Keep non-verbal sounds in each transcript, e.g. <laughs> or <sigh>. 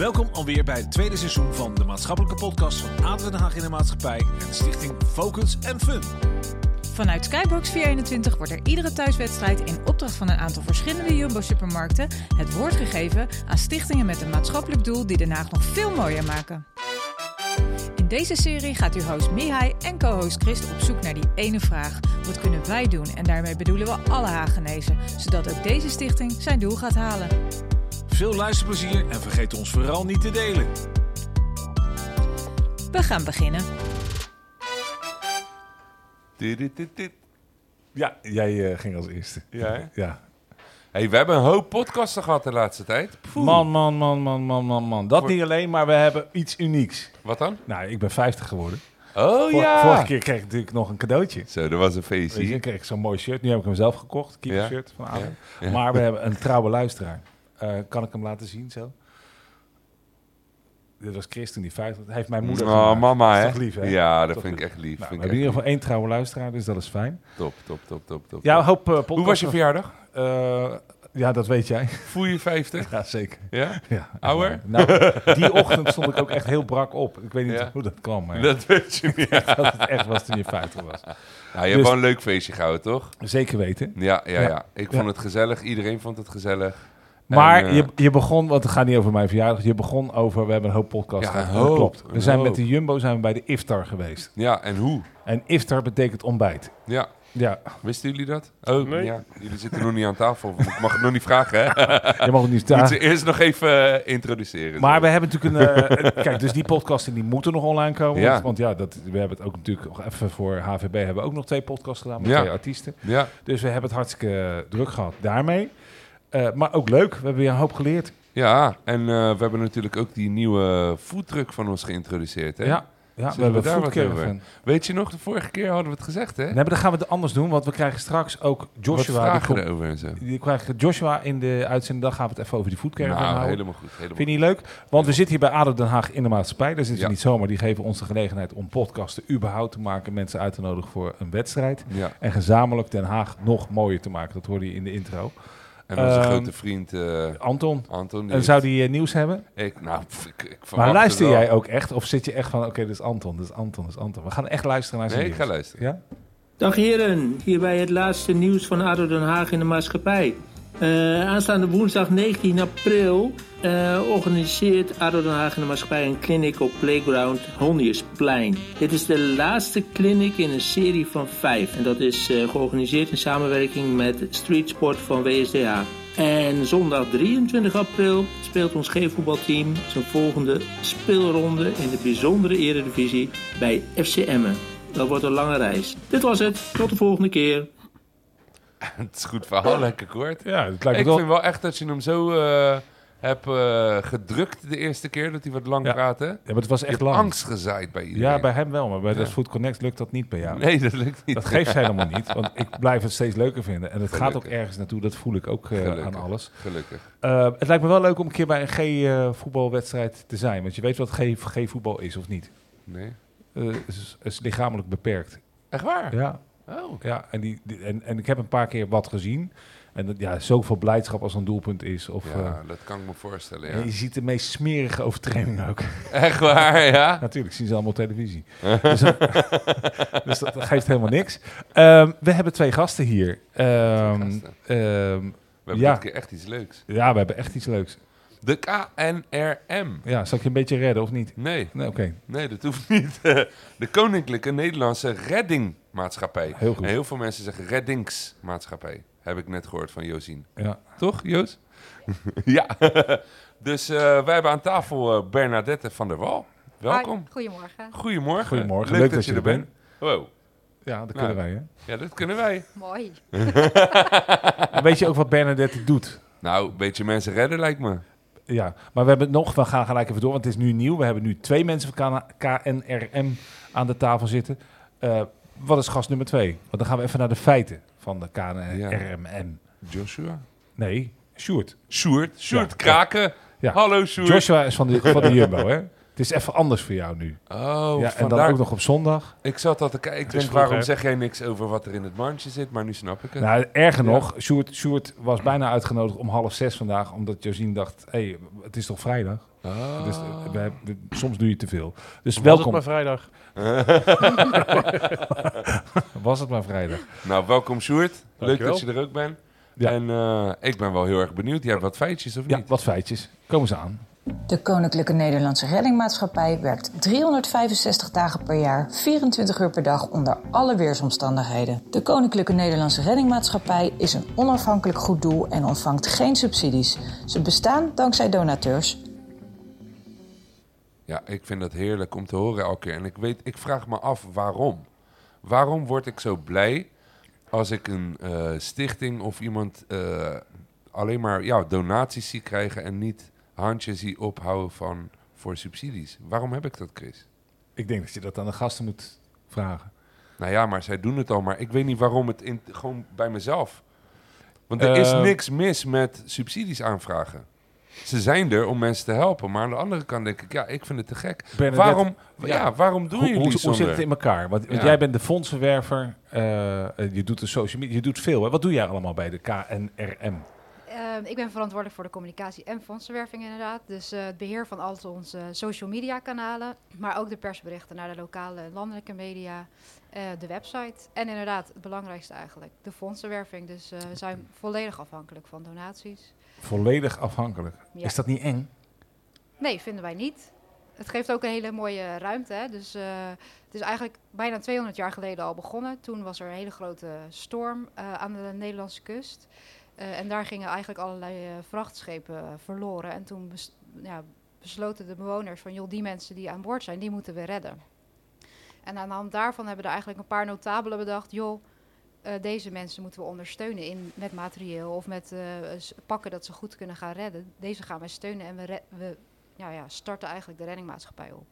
Welkom alweer bij het tweede seizoen van de maatschappelijke podcast van ADO Den Haag in de Maatschappij en stichting Focus en Fun. Vanuit Skybox 421 wordt er iedere thuiswedstrijd in opdracht van een aantal verschillende Jumbo-supermarkten het woord gegeven aan stichtingen met een maatschappelijk doel die Den Haag nog veel mooier maken. In deze serie gaat uw host Mihai en co-host Christ op zoek naar die ene vraag. Wat kunnen wij doen? En daarmee bedoelen we alle Hagenezen, zodat ook deze stichting zijn doel gaat halen. Veel luisterplezier en vergeet ons vooral niet te delen. We gaan beginnen. Dit, dit, dit, dit. Ja, jij eh, ging als eerste. Ja, hè? Ja. Hey, we hebben een hoop podcasten gehad de laatste tijd. Poeh. Man, man, man, man, man, man, man. Dat Voor- niet alleen, maar we hebben iets unieks. Wat dan? Nou, ik ben 50 geworden. Oh Vor- ja. Vorige keer kreeg ik natuurlijk nog een cadeautje. Zo, dat was een Weet je, feestje. kreeg ik zo'n mooi shirt. Nu heb ik hem zelf gekocht. Keepershirt van Adam. Ja, ja. Maar we hebben een trouwe luisteraar. Eh, kan ik hem laten zien zo? Dit was Christen die 50. Hij heeft mijn moeder Oh, gemaakt. mama, hè? lief? Ja, dat Toch vind ik echt lief. Nou, we vind hebben ik in ieder geval één trouwe luisteraar, dus dat is fijn. Top, top, top, top, top. Ja, hoop uh, Hoe was je verjaardag? verjaardag? ja, dat weet jij. Voel je 50? Ja, zeker. Ja? Ja, Ouder? Nou, die ochtend stond ik ook echt heel brak op. Ik weet niet Ja. hoe dat kwam, maar Dat weet je niet. <laughs> dat het echt was toen je 50 was. Nou, je hebt Dus- wel een leuk feestje gehouden, toch? Zeker weten. Ja, ja, Ja. ja. Ik Ja. vond het gezellig. Iedereen vond het gezellig. Maar En, eh, je, je begon, want het gaat niet over mijn verjaardag. Je begon over, we hebben een hoop podcasts Ja. Dat hoop, klopt. We een zijn hoop. met de Jumbo zijn we bij de iftar geweest. Ja, en hoe? En iftar betekent ontbijt. Ja. Ja, Wisten jullie dat? Oh, Nee. ja. Jullie zitten nog niet aan tafel. Ik mag het nog niet vragen, hè? <laughs> je mag het niet Moet staan. ze eerst nog even eh, introduceren. Maar zo. we hebben natuurlijk een... eh, een- kijk, dus die podcasten die moeten nog online komen. Ja. Want, want ja, dat, we hebben het ook natuurlijk nog even voor HVB hebben we ook nog twee podcasts gedaan met Ja. twee artiesten. Ja, Dus we hebben het hartstikke druk gehad daarmee. Eh, maar ook leuk. We hebben weer een hoop geleerd. Ja, en eh, we hebben natuurlijk ook die nieuwe foodtruck van ons geïntroduceerd. Hè? Ja, ja we we hebben daar wat over? Weet je nog, de vorige keer hadden we het gezegd, hè? Nee, maar dan gaan we het anders doen, want we krijgen straks ook wat Joshua. Die, vragen komt, erover en zo. die krijgen Joshua in de uitzending. Dan gaan we het even over die foodcaravan Nou, houden. helemaal goed. Helemaal Vind je niet leuk? Want we zitten hier bij ADO Den Haag in de maatschappij. Daar zitten Ja. we niet zomaar. Die geven ons de gelegenheid om podcasten überhaupt te maken. Mensen uit te nodigen voor een wedstrijd. Ja, En gezamenlijk Den Haag nog mooier te maken. Dat hoorde je in de intro. En onze Ehm, grote vriend eh, Anton, Anton. en zou die eh, nieuws hebben? Ik, nou, pff, ik, ik Maar luister jij ook echt? Of zit je echt van, oké, dit is Anton, dit is Anton, dit is Anton. We gaan echt luisteren naar zijn Nee, ik ga nieuws. luisteren. Ja? Dag heren, hierbij het laatste nieuws van ADO Den Haag in de maatschappij. Eh, aanstaande woensdag 19 april eh, organiseert ADO Den Haag de maatschappij een clinic op Playground Honniersplein. Dit is de laatste clinic in een serie van vijf en dat is eh, georganiseerd in samenwerking met Street Sport van WSDH. En zondag 23 april speelt ons G-voetbalteam zijn volgende speelronde in de bijzondere eredivisie bij FC Emmen. Dat wordt een lange reis. Dit was het. Tot de volgende keer. <laughs> Het is een goed verhaal, lekker kort. Ja, het lijkt me Ik wel... vind wel echt dat je hem zo eh hebt eh, gedrukt de eerste keer dat hij wat lang Ja. praatte. Ja, maar het was Je echt lang. angst gezaaid bij iedereen. Ja, bij hem wel, maar bij Ja. dat Food Connect lukt dat niet bij jou. Nee, dat lukt niet. Dat geeft <laughs> zij helemaal niet, want ik blijf het steeds leuker vinden. En het gaat ook ergens naartoe, dat voel ik ook eh, Gelukkig. aan alles. Gelukkig. Eh, het lijkt me wel leuk om een keer bij een G-voetbalwedstrijd te zijn. Want je weet wat G- G-voetbal is of niet. Nee. Eh, Het is, is lichamelijk beperkt. Echt waar? Ja, Oh. ja en, die, die- en, en ik heb een paar keer wat gezien. En dat, ja, zoveel blijdschap als een doelpunt is. Of, Ja, eh, dat kan ik me voorstellen, en je ja. ziet de meest smerige overtredingen ook. <laughs> Echt waar, <laughs> ja? Natuurlijk zien ze allemaal op televisie. <laughs> dus, dat- dus dat geeft helemaal niks. Ehm, we hebben twee gasten hier. Gasten. ehm, We hebben Ja. dit keer echt iets leuks. ja, we hebben echt iets leuks. De KNRM. Ja, zal ik je een beetje redden of niet? Nee, Nee, oké. nee, dat hoeft niet. De Koninklijke Nederlandse Reddingmaatschappij. Heel goed. En heel veel mensen zeggen reddingsmaatschappij. Heb ik net gehoord van Josien. Ja. Toch, Joos? <laughs> ja. <laughs> dus eh, wij hebben aan tafel eh, Bernadette van der Wal. Welkom. Goedemorgen. Goedemorgen. Goedemorgen, leuk dat je er bent. Wow. Ja, dat Nou. kunnen wij, hè? Ja, dat kunnen wij. <laughs> Mooi. Weet je ook wat Bernadette doet? Nou, een beetje mensen redden lijkt me. Ja, maar we hebben nog, we gaan gelijk even door, want het is nu nieuw. We hebben nu twee mensen van KNRM aan de tafel zitten. Eh, wat is gast nummer twee? Want dan gaan we even naar de feiten van de KNRM. Joshua? Nee, Sjoerd. Sjoerd. Sjoerd. Kraken. Ja. Hallo Sjoerd. Joshua is van de, van de Jumbo, <laughs> hè? Het is even anders voor jou nu. Oh, ja, en dan ook nog op zondag. Ik zat al te kijken. Ik denk, waarom hè? zeg jij niks over wat er in het mandje zit? Maar nu snap ik het. Nou, erger Ja. nog, Sjoerd, Sjoerd was bijna uitgenodigd om half zes vandaag, omdat Josien dacht, hé, hey, het is toch vrijdag? Ah. Dus, eh, wij- we- soms doe je te veel. Dus Was welkom. het maar vrijdag. <laughs> Was het maar vrijdag. nou, welkom Sjoerd. Leuk Dankjewel. dat je er ook bent. Ja. En eh, ik ben wel heel erg benieuwd. Jij hebt wat feitjes of Ja, niet? wat feitjes. Komen ze aan. De Koninklijke Nederlandse Reddingmaatschappij werkt 365 dagen per jaar, 24 uur per dag onder alle weersomstandigheden. De Koninklijke Nederlandse Reddingmaatschappij is een onafhankelijk goed doel en ontvangt geen subsidies. Ze bestaan dankzij donateurs. Ja, ik vind dat heerlijk om te horen elke keer. En ik, weet, ik vraag me af waarom. Waarom word ik zo blij als ik een eh, stichting of iemand eh, alleen maar ja, donaties zie krijgen en niet handjes zie ophouden van, voor subsidies? Waarom heb ik dat, Chris? Ik denk dat je dat aan de gasten moet vragen. Nou ja, maar zij doen het al, maar ik weet niet waarom het in, gewoon bij mezelf. Want er is Eh, niks mis met subsidies aanvragen. Ze zijn er om mensen te helpen, maar aan de andere kant denk ik, ja, ik vind het te gek. Bernadette, waarom, ja. ja. waarom doen Hoe, jullie hoe, hoe zit het in elkaar? Want, want Ja. jij bent de fondsenwerver, eh, eh, je doet de social media, je doet veel. Hè? Wat doe jij allemaal bij de KNRM? Eh, ik ben verantwoordelijk voor de communicatie en fondsenwerving inderdaad. Dus eh, het beheer van al onze social media kanalen. Maar ook de persberichten naar de lokale en landelijke media. eh, de website. En inderdaad, het belangrijkste eigenlijk, de fondsenwerving. Dus eh, we zijn volledig afhankelijk van donaties. Volledig afhankelijk. Ja. Is dat niet eng? Nee, vinden wij niet. Het geeft ook een hele mooie ruimte. Hè? Dus eh, het is eigenlijk bijna 200 jaar geleden al begonnen. Toen was er een hele grote storm eh, aan de Nederlandse kust. Eh, en daar gingen eigenlijk allerlei vrachtschepen verloren. En toen bes- ja, besloten de bewoners van... joh, die mensen die aan boord zijn, die moeten we redden. En aan de hand daarvan hebben er eigenlijk een paar notabelen bedacht... joh, eh, deze mensen moeten we ondersteunen in, met materieel... of met eh, pakken dat ze goed kunnen gaan redden. Deze gaan wij steunen en we, we ja, ja, starten eigenlijk de reddingmaatschappij op.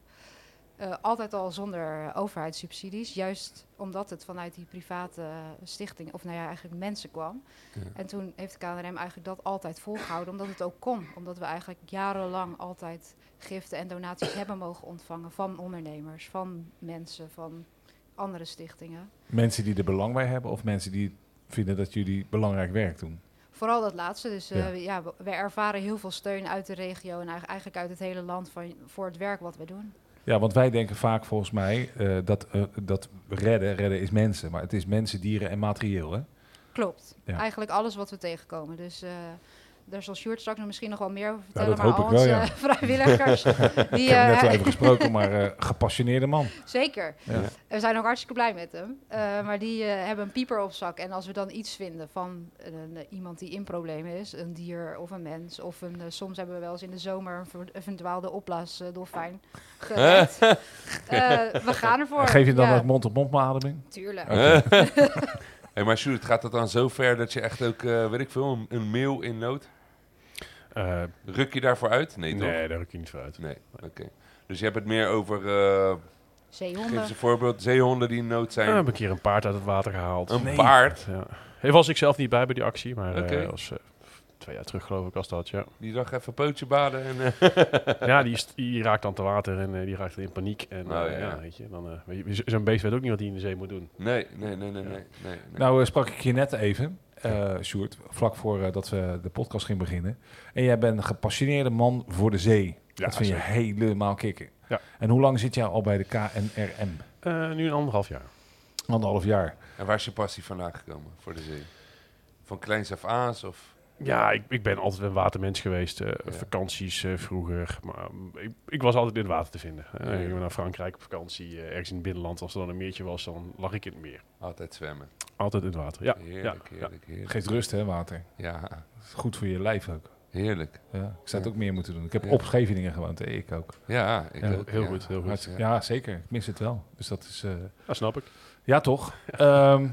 Eh, altijd al zonder overheidssubsidies, juist omdat het vanuit die private stichting, of nou ja, eigenlijk mensen kwam. Ja. En toen heeft de KNRM eigenlijk dat altijd volgehouden, omdat het ook kon. Omdat we eigenlijk jarenlang altijd giften en donaties hebben mogen ontvangen van ondernemers, van mensen, van andere stichtingen. Mensen die er belang bij hebben of mensen die vinden dat jullie belangrijk werk doen? Vooral dat laatste. Dus eh, Ja. ja. we- ervaren heel veel steun uit de regio en eigenlijk- uit het hele land van, voor het werk wat we doen. Ja, want wij denken vaak volgens mij eh, dat, eh, dat redden, redden is mensen. Maar het is mensen, dieren en materieel, hè? Klopt. Ja. Eigenlijk alles wat we tegenkomen. Dus daar zal Sjoerd straks nog misschien nog wel meer over Ja, vertellen. dat maar al ik wel, onze ja. <laughs> vrijwilligers, <laughs> die, Ik heb hem net eh, even gesproken, maar <laughs> eh, gepassioneerde man. zeker. Ja. We zijn ook hartstikke blij met hem. Eh, maar die eh, hebben een pieper op zak. En als we dan iets vinden van een, iemand die in problemen is, een dier of een mens. Of een, soms hebben we wel eens in de zomer een, ver- een verdwaalde opblaasdolfijn gered. Eh, we gaan ervoor. Geef je dan ja, ook mond-op-mond beademing? Tuurlijk. hey, maar Sjoerd, gaat het dan zo ver dat je echt ook, eh, weet ik veel, een, een mail in nood? Eh, Ruk je daarvoor uit? Nee, toch? nee, daar ruk je niet voor uit. Nee, oké. Dus je hebt het meer over, eh geef Zeehonden. eens een voorbeeld, zeehonden die in nood Ik zijn. heb een keer een paard uit het water gehaald. een nee. paard, Ja. Even was ik zelf niet bij bij die actie, maar eh Oké. was eh, twee jaar terug geloof ik was dat, ja. die dag even pootje baden en... eh, <laughs> ja, die, raakt aan te water en die raakt in paniek. En Oh, eh, ja. ja. weet je, dan, eh, weet je, zo'n beest weet ook niet wat hij in de zee moet doen. nee, nee, nee, nee, nee, nee, nee. Nou, sprak ik je net even, eh Sjoerd, vlak voor eh, dat we de podcast gingen beginnen. En jij bent een gepassioneerde man voor de zee. Ja, dat vind je helemaal kicken. Ja. En hoe lang zit jij al bij de KNRM? Eh, nu een anderhalf jaar. Anderhalf jaar. En waar is je passie vandaan gekomen voor de zee? Van kleins af aan of... Ja, ik, ik ben altijd een watermens geweest. eh, Ja. Vakanties eh, vroeger. Maar mm, ik, ik was altijd in het water te vinden. Eh, Ja. Ik ging naar Frankrijk op vakantie. eh, ergens in het binnenland. Als er dan een meertje was, dan lag ik in het meer. Altijd zwemmen. Altijd in het water. Ja, Heerlijk, ja, heerlijk, heerlijk. Geeft rust, hè, water. Ja, goed voor je lijf ook. heerlijk. Ja, ik zou het Ja. ook meer moeten doen. Ik heb Ja. op Scheveningen gewoond, hè, ik ook. Ja, ik Ja, ook. heel ja. goed, heel goed. Ja, zeker. Ik mis het wel. Dus dat is... eh, Dat snap ik. Ja, toch? Ehm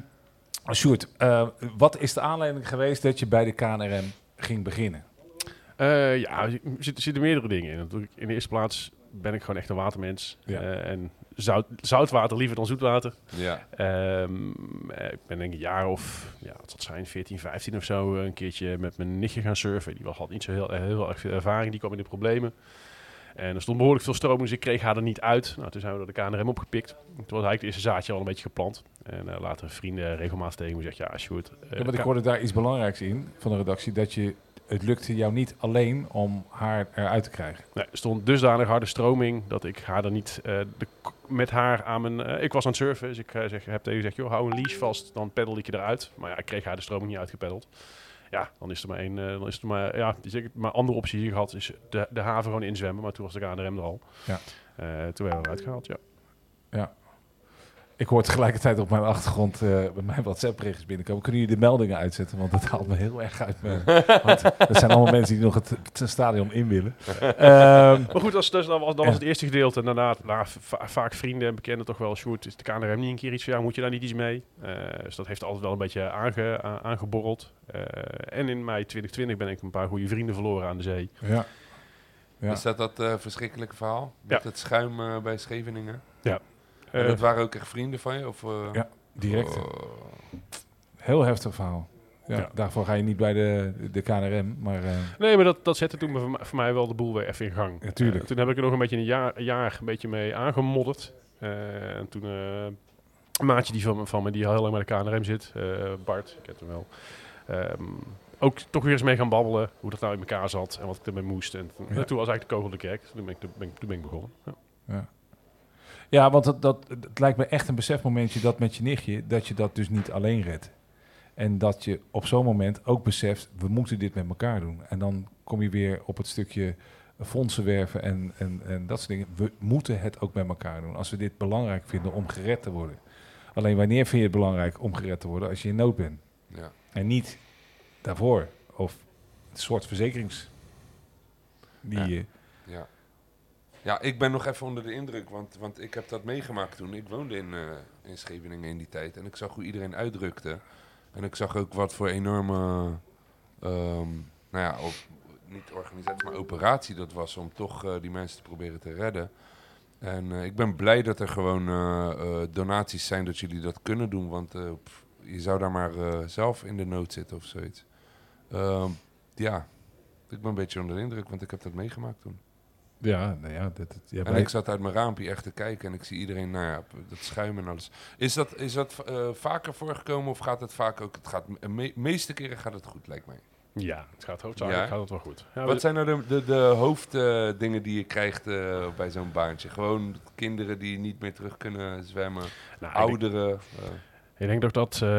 Sjoerd, eh, wat is de aanleiding geweest dat je bij de KNRM ging beginnen? Eh, ja, er zitten, meerdere dingen in. Natuurlijk, in de eerste plaats ben ik gewoon echt een watermens. Ja. Eh, en zout, zoutwater liever dan zoetwater. Ja, Ehm, eh, ik ben denk ik een jaar of, ja, wat zal het zijn, 14, 15 of zo, een keertje met mijn nichtje gaan surfen. Die had niet zo heel, heel erg veel ervaring, die kwam in de problemen. En er stond behoorlijk veel stroom, dus ik kreeg haar er niet uit. Nou, toen zijn we door de KNRM opgepikt. Toen was eigenlijk het eerste zaadje al een beetje geplant. En eh, later vrienden regelmatig tegen me gezegd, ja, Sjoerd... eh, Ja, maar ik hoorde daar iets belangrijks in van de redactie. Dat je, het lukte jou niet alleen om haar eruit te krijgen. Nee, er stond dusdanig harde stroming dat ik haar er niet eh, de, met haar aan mijn. ik was aan het surfen, dus ik zeg, heb tegen gezegd: joh, hou een leash vast, dan peddel ik je eruit. Maar ja, ik kreeg haar de stroming niet uitgepeddeld. Ja, dan is er maar één. eh, dan is er maar. Ja, ik, maar andere optie hier gehad is de, de haven gewoon inzwemmen. Maar toen was de KNRM er al. Ja. Eh, toen werden we eruit gehaald, ja. Ik hoor tegelijkertijd op mijn achtergrond eh, bij mijn WhatsApp-berichtjes binnenkomen. Kunnen jullie de meldingen uitzetten? Want dat haalt me heel erg uit. Mijn, want dat zijn allemaal mensen die nog het, het stadion in willen. Ehm, Maar goed, dat, is- dus, dat, was, dat was Ja. het eerste gedeelte. En daarna nou, va- vaak vrienden en bekenden toch wel. Sjoerd, is de KNRM niet een keer iets van, ja, moet je daar niet iets mee? Eh, dus dat heeft altijd wel een beetje aange, aangeborreld. Eh, en in mei 2020 ben ik een paar goede vrienden verloren aan de zee. ja. Ja. Is dat dat eh, verschrikkelijke verhaal? Met het schuim bij Scheveningen? En Eh, dat waren ook echt vrienden van je? Of, eh? Ja, direct. Oh. Heel heftig verhaal. Ja, Ja. Daarvoor ga je niet bij de, de KNRM. Maar eh, Nee, maar dat, dat zette toen voor mij- voor mij wel de boel weer even in gang. Ja, tuurlijk. Eh, toen heb ik er nog een beetje een jaar, een jaar een beetje mee aangemodderd. Eh, en toen eh, een maatje die van, me- van me, die al heel lang bij de KNRM zit, eh, Bart, ik ken hem wel. Ehm, ook toch weer eens mee gaan babbelen, hoe dat nou in elkaar zat en wat ik ermee moest. En toen, Ja. toen was eigenlijk de kogel de kerk. Toen ben ik, toen ben ik, toen ben ik begonnen. Ja. Ja, want dat, dat, het lijkt me echt een besefmomentje dat met je nichtje, dat je dat dus niet alleen redt. En dat je op zo'n moment ook beseft, we moeten dit met elkaar doen. En dan kom je weer op het stukje fondsen werven en, en, en dat soort dingen. We moeten het ook met elkaar doen. Als we dit belangrijk vinden om gered te worden. Alleen wanneer vind je het belangrijk om gered te worden? Als je in nood bent. Ja. En niet daarvoor. Of een soort verzekerings... Die, Ja. Ja. Ja, ik ben nog even onder de indruk, want, want ik heb dat meegemaakt toen. Ik woonde in, eh, in Scheveningen in die tijd en ik zag hoe iedereen uitdrukte. En ik zag ook wat voor enorme, ehm, nou ja, niet organisatie, maar operatie dat was om toch eh, die mensen te proberen te redden. En eh, ik ben blij dat er gewoon donaties zijn dat jullie dat kunnen doen, want je zou daar maar zelf in de nood zitten of zoiets. Ehm, ja, ik ben een beetje onder de indruk, want ik heb dat meegemaakt toen. Ja, nou ja, dat, dat, ja, En ik zat uit mijn raampje echt te kijken en ik zie iedereen, nou ja, dat schuim en alles. Is dat, is dat eh, vaker voorgekomen of gaat het vaak ook, het gaat, de me- meeste keren gaat het goed, lijkt mij. Ja, het gaat hoofdzakelijk Ja? gaat het wel goed. Ja, Wat zijn nou de, de, de hoofddingen die je krijgt eh, bij zo'n baantje? Gewoon kinderen die niet meer terug kunnen zwemmen, nou, ik denk- ouderen. eh, Ik denk dat uh,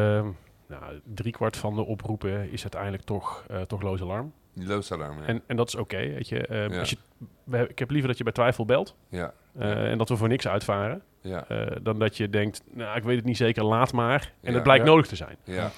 nou, driekwart van de oproepen is uiteindelijk toch, toch loos alarm. Loos alarm, ja. En, en dat is oké, weet je. Ja. als je we, ik heb liever dat je bij twijfel belt ja, uh, en dat we voor niks uitvaren. ja, Uh, dan dat je denkt, nou, ik weet het niet zeker, laat maar. En Ja. het blijkt Ja. nodig te zijn. ja,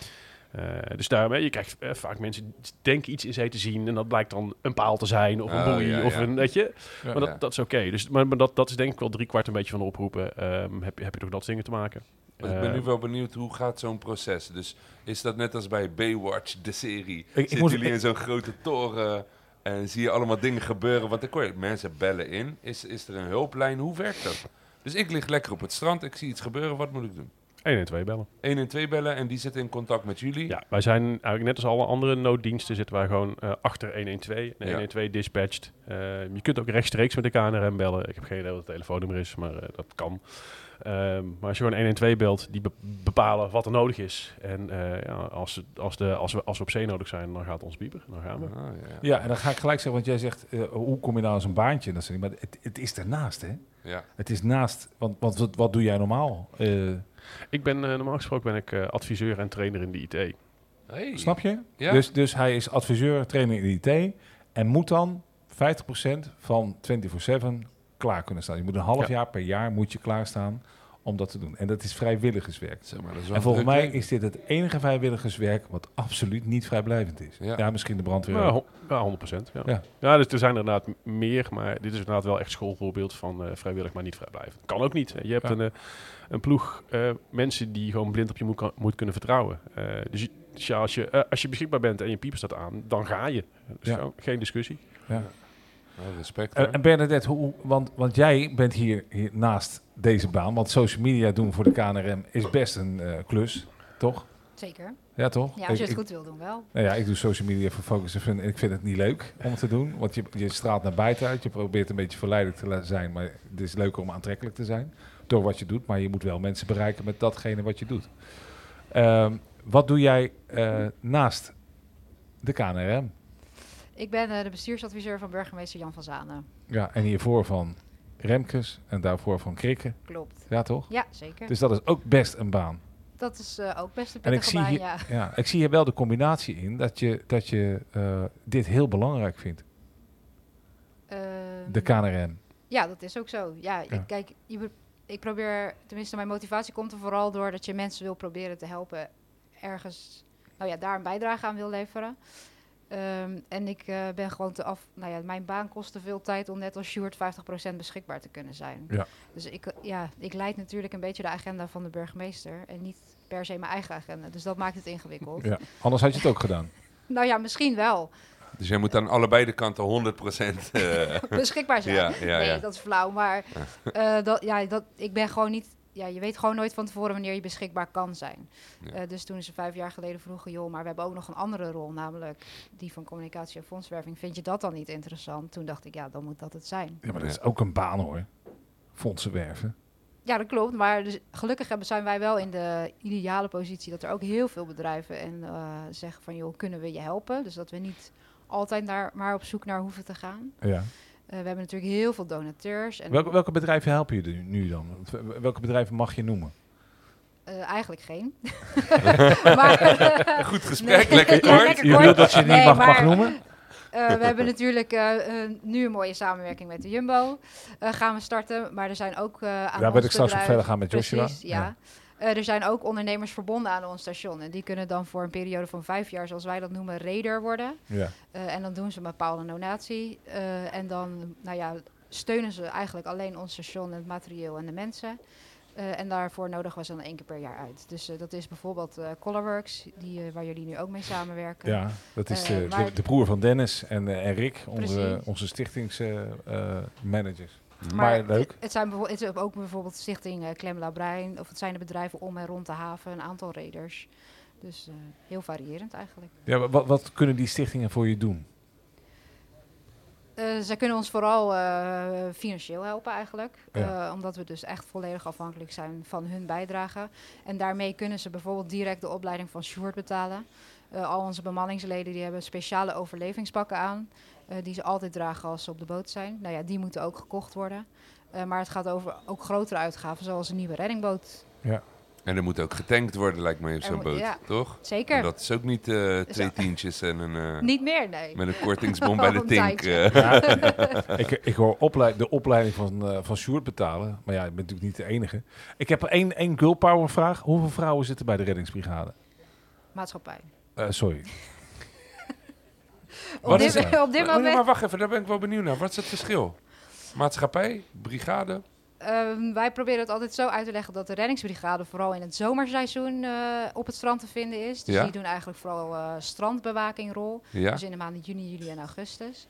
Uh, dus daarmee, je krijgt uh, vaak mensen denken iets in zee te zien en dat blijkt dan een paal te zijn of een Oh, boei ja, of ja. een, weet je. Ja. Maar dat, Ja. dat is oké. Dus, maar maar dat, dat is denk ik wel drie kwart een beetje van de oproepen. Um, heb, je, heb je toch dat dingen te maken? Maar ik ben Uh, nu wel benieuwd, hoe gaat zo'n proces? Dus is dat net als bij Baywatch, de serie? ik Zitten jullie in zo'n grote toren en zie je allemaal dingen gebeuren? Want ik hoor, mensen bellen in. Is, is er een hulplijn? Hoe werkt dat? Dus ik lig lekker op het strand, ik zie iets gebeuren, wat moet ik doen? 112 bellen. 1 en 2 bellen en die zitten in contact met jullie? Ja, wij zijn eigenlijk net als alle andere nooddiensten zitten wij gewoon eh, achter 112. En Ja. 112 dispatched. Eh, je kunt ook rechtstreeks met de KNRM bellen. Ik heb geen idee wat het telefoonnummer is, maar eh, dat kan. Ehm, maar als je gewoon 112 belt, die be- bepalen wat er nodig is. En eh, ja, als, het- als, de, als, we, als we op zee nodig zijn, dan gaat ons bieper. Dan gaan we. Ah, ja. Ja, en dan ga ik gelijk zeggen, want jij zegt, eh, hoe kom je nou aan zo'n baantje? Dat zeg ik, maar het, het is ernaast, hè? ja. Het is naast, want, want wat, wat doe jij normaal? Eh, Ik ben eh, normaal gesproken ben ik eh, adviseur en trainer in de IT. Hey. snap je? Ja. Dus, dus hij is adviseur, trainer in IT en moet dan 50% van 24-7 klaar kunnen staan. Je moet een half Ja. jaar per jaar moet je klaarstaan om dat te doen. En dat is vrijwilligerswerk. Zeg maar, dat is wel En volgens mij leven. is dit het enige vrijwilligerswerk wat absoluut niet vrijblijvend is. Ja. Ja, misschien de brandweer. Ja, ook. ho- ja 100%. Ja. Ja. Ja. dus er zijn er inderdaad meer, maar dit is inderdaad wel echt schoolvoorbeeld van eh, vrijwillig, maar niet vrijblijvend. Kan ook niet. hè. Je hebt Ja. een, eh, een ploeg eh, mensen die gewoon blind op je moet, kan- moet kunnen vertrouwen. Eh, dus je- dus ja, als, je, als je beschikbaar bent en je pieper staat aan, dan ga je. Dus Ja. gewoon geen discussie. Ja. Respect. En, hoor. en Bernadette, hoe, want, want jij bent hier, hier naast deze baan, want social media doen voor de KNRM is best een eh, klus, toch? Zeker. Ja, toch? Ja, als je het ik- goed wil doen wel. Nou ja, ik doe social media voor Focus en ik vind het niet leuk om te doen. Want je, je straalt naar buiten uit, je probeert een beetje verleidelijk te zijn, maar het is leuker om aantrekkelijk te zijn door wat je doet. Maar je moet wel mensen bereiken met datgene wat je doet. Ehm, wat doe jij eh, naast de KNRM? Ik ben eh, de bestuursadviseur van burgemeester Jan van Zanen. Ja, en hiervoor van Remkes en daarvoor van Krikken. Klopt. Ja, toch? Ja, zeker. Dus dat is ook best een baan. Dat is eh, ook best een En ik zie, baan, hier, ja. ja, ik zie hier wel de combinatie in dat je, dat je eh, dit heel belangrijk vindt, Ehm, de KNRM. Ja, dat is ook zo. Ja, Ja. Ik, kijk, je, ik probeer, tenminste mijn motivatie komt er vooral door dat je mensen wil proberen te helpen ergens, nou ja, daar een bijdrage aan wil leveren. Ehm, en ik eh, ben gewoon te af, nou ja, mijn baan kost te veel tijd om net als Sjoerd 50% beschikbaar te kunnen zijn. Ja. Dus ik, eh, ja, ik leid natuurlijk een beetje de agenda van de burgemeester en niet per se mijn eigen agenda. Dus dat maakt het ingewikkeld. Ja, anders had je het ook gedaan. <laughs> Nou ja, misschien wel. Dus jij moet aan allebei de kanten 100% <laughs> eh, beschikbaar zijn. Ja, ja, nee, dat is flauw. Maar eh, dat, ja, dat, ik ben gewoon niet. Ja, je weet gewoon nooit van tevoren wanneer je beschikbaar kan zijn. Ja. Eh, dus toen ze vijf jaar geleden vroegen, joh, maar we hebben ook nog een andere rol, namelijk die van communicatie en fondswerving. Vind je dat dan niet interessant? Toen dacht ik, ja, dan moet dat het zijn. Ja, maar dat is ook een baan hoor. Fondsen werven. Ja, dat klopt. Maar dus, gelukkig hebben, zijn wij wel in de ideale positie dat er ook heel veel bedrijven en eh, zeggen van, joh, kunnen we je helpen? Dus dat we niet altijd naar, maar op zoek naar hoeven te gaan. Ja. Eh, we hebben natuurlijk heel veel donateurs. En Welke, welke bedrijven helpen je nu- dan? Welke bedrijven mag je noemen? Eh, eigenlijk geen. <laughs> maar, Goed gesprek, Nee. lekker Ja, kort. lekker Je bedoelt dat je het niet Nee, mag, noemen? eh, we hebben natuurlijk eh, eh, nu een mooie samenwerking met de Jumbo. eh, gaan we starten. Maar er zijn ook eh aan Daar wil ik straks nog verder gaan met Joshua. Precies, ja. Eh, er zijn ook ondernemers verbonden aan ons station. En die kunnen dan voor een periode van vijf jaar, zoals wij dat noemen, raider worden. Ja. Eh, en dan doen ze een bepaalde donatie. eh, en dan nou ja, steunen ze eigenlijk alleen ons station, het materieel en de mensen. En daarvoor nodigen we ze dan één keer per jaar uit. Dus dat is bijvoorbeeld Colorworks, die, waar jullie nu ook mee samenwerken. ja, dat is de, de, de broer van Dennis en, en Rick, onze, onze stichtingsmanagers. Maar het- leuk. Het, zijn bijvo- het is ook bijvoorbeeld Stichting Clem Labrein, of het zijn de bedrijven om en rond de haven, een aantal raiders. Dus eh, heel variërend eigenlijk. Ja, wat, wat kunnen die stichtingen voor je doen? Eh, zij kunnen ons vooral financieel helpen eigenlijk. Ja. Omdat we dus echt volledig afhankelijk zijn van hun bijdrage. En daarmee kunnen ze bijvoorbeeld direct de opleiding van Sjoerd betalen. Al onze bemanningsleden die hebben speciale overlevingspakken aan. Eh, die ze altijd dragen als ze op de boot zijn. Nou ja, die moeten ook gekocht worden. Eh, maar het gaat over ook grotere uitgaven, zoals een nieuwe reddingboot. En er moet ook getankt worden, lijkt mij, op zo'n boot, ja. toch? Zeker. En dat is ook niet eh, twee tientjes en een, eh, Niet meer, nee. met een kortingsbon bij <laughs> de. Ja, <laughs> ik, ik hoor oplei- de opleiding van, eh van Sjoerd betalen. Maar ja, ik ben natuurlijk niet de enige. Ik heb één, één girl power vraag. Hoeveel vrouwen zitten bij de reddingsbrigade? Maatschappij. Eh, sorry. Op Wat dit, is <laughs> het op dit Oh, nee, moment maar wacht even, daar ben ik wel benieuwd naar. Wat is het verschil? Maatschappij, brigade? Ehm, wij proberen het altijd zo uit te leggen dat de reddingsbrigade vooral in het zomerseizoen eh, op het strand te vinden is. Dus Ja. die doen eigenlijk vooral eh strandbewakingrol. Ja? Dus in de maanden juni, juli en augustus.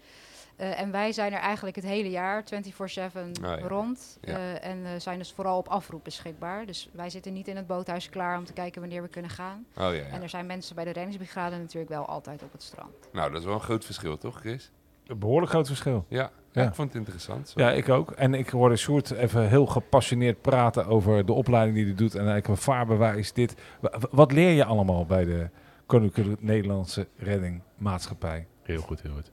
Eh, en wij zijn er eigenlijk het hele jaar, 24-7 Ah, ja. rond. Ja. Eh, en eh, zijn dus vooral op afroep beschikbaar. Dus wij zitten niet in het boothuis klaar om te kijken wanneer we kunnen gaan. Oh ja, ja. En er zijn mensen bij de reddingsbrigade natuurlijk wel altijd op het strand. Nou, dat is wel een groot verschil, toch, Chris? Een behoorlijk groot verschil. Ja, ik vond het interessant. Zo. Ja, ik ook. En ik hoorde Sjoerd even heel gepassioneerd praten over de opleiding die hij doet. En eigenlijk een vaarbewijs, dit. Wa- wa- Wat leer je allemaal bij de Koninklijke Nederlandse Redding Maatschappij? Heel goed, heel goed.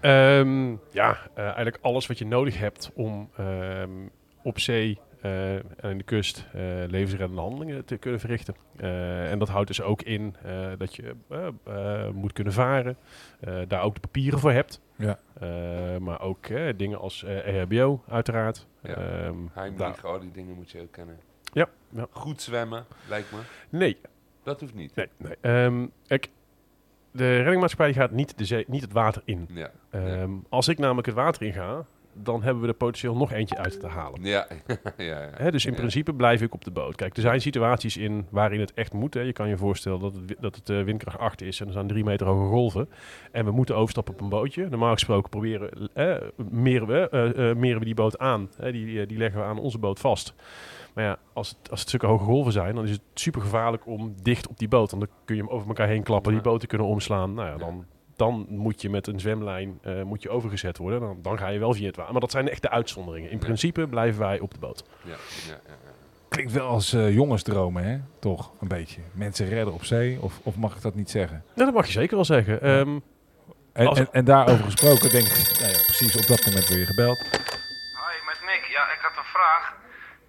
Ehm, ja, eh, eigenlijk alles wat je nodig hebt om ehm, op zee eh, en aan de kust eh, levensreddende handelingen te kunnen verrichten. Eh, en dat houdt dus ook in eh, dat je moet kunnen varen, eh, daar ook de papieren voor hebt. Ja. Eh, maar ook eh, dingen als eh EHBO uiteraard. Ja. Ehm, Heimlich, al die dingen moet je ook kennen. ja, ja. Goed zwemmen, lijkt me. Nee, Dat hoeft niet. nee, nee. Ehm, kijk, de reddingmaatschappij gaat niet, de zee, niet het water in. Ja. Ehm, Als ik namelijk het water in ga, dan hebben we er potentieel nog eentje uit te halen. Ja, <laughs> ja, ja. Hè, dus in principe blijf ik op de boot. Kijk, er zijn situaties in waarin het echt moet. Hè. Je kan je voorstellen dat het, dat het eh, windkracht 8 is en er zijn drie meter hoge golven. En we moeten overstappen op een bootje. Normaal gesproken proberen, eh, meren, we, eh, meren we die boot aan. Hè. Die, die leggen we aan onze boot vast. Maar ja, als het, als het stukken hoge golven zijn, dan is het super gevaarlijk om dicht op die boot. Want dan kun je hem over elkaar heen klappen, die boten kunnen omslaan. Nou ja, dan, dan moet je met een zwemlijn eh, moet je overgezet worden. Dan, dan ga je wel via het water. Maar dat zijn echt de uitzonderingen. In principe blijven wij op de boot. ja, ja, ja, ja. Klinkt wel als eh, jongensdromen, hè? Toch, een beetje. Mensen redden op zee, of, of mag ik dat niet zeggen? Ja, dat mag je zeker wel zeggen. Ehm, En, Als- en, en daarover gesproken denk ik, nou ja, precies op dat moment word je gebeld. Hoi, met Nick. Ja, ik had een vraag.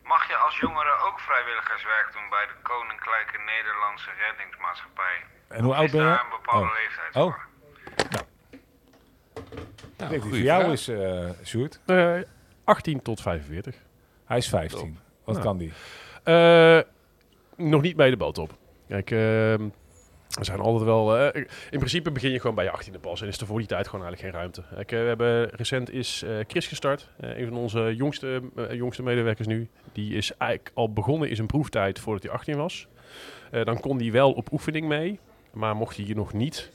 Mag je als jongere ook vrijwilligerswerk doen bij de Koninklijke Nederlandse Reddingsmaatschappij? En hoe oud ben je? daar een bepaalde Oh. leeftijd Oh. voor? Ik denk dat goeie voor jou is, eh Sjoerd. eh, 18 tot 45. Hij is 15. Wat Nou. kan die? Eh, nog niet bij de boot op. Kijk, ehm, er zijn altijd wel... eh, in principe begin je gewoon bij je 18e pas. En is er voor die tijd gewoon eigenlijk geen ruimte. Kijk, eh, we hebben recent is eh, Chris gestart. Een van onze jongste, jongste medewerkers nu. Die is eigenlijk al begonnen in zijn proeftijd voordat hij 18 was. Dan kon hij wel op oefening mee. Maar mocht hij hier nog niet,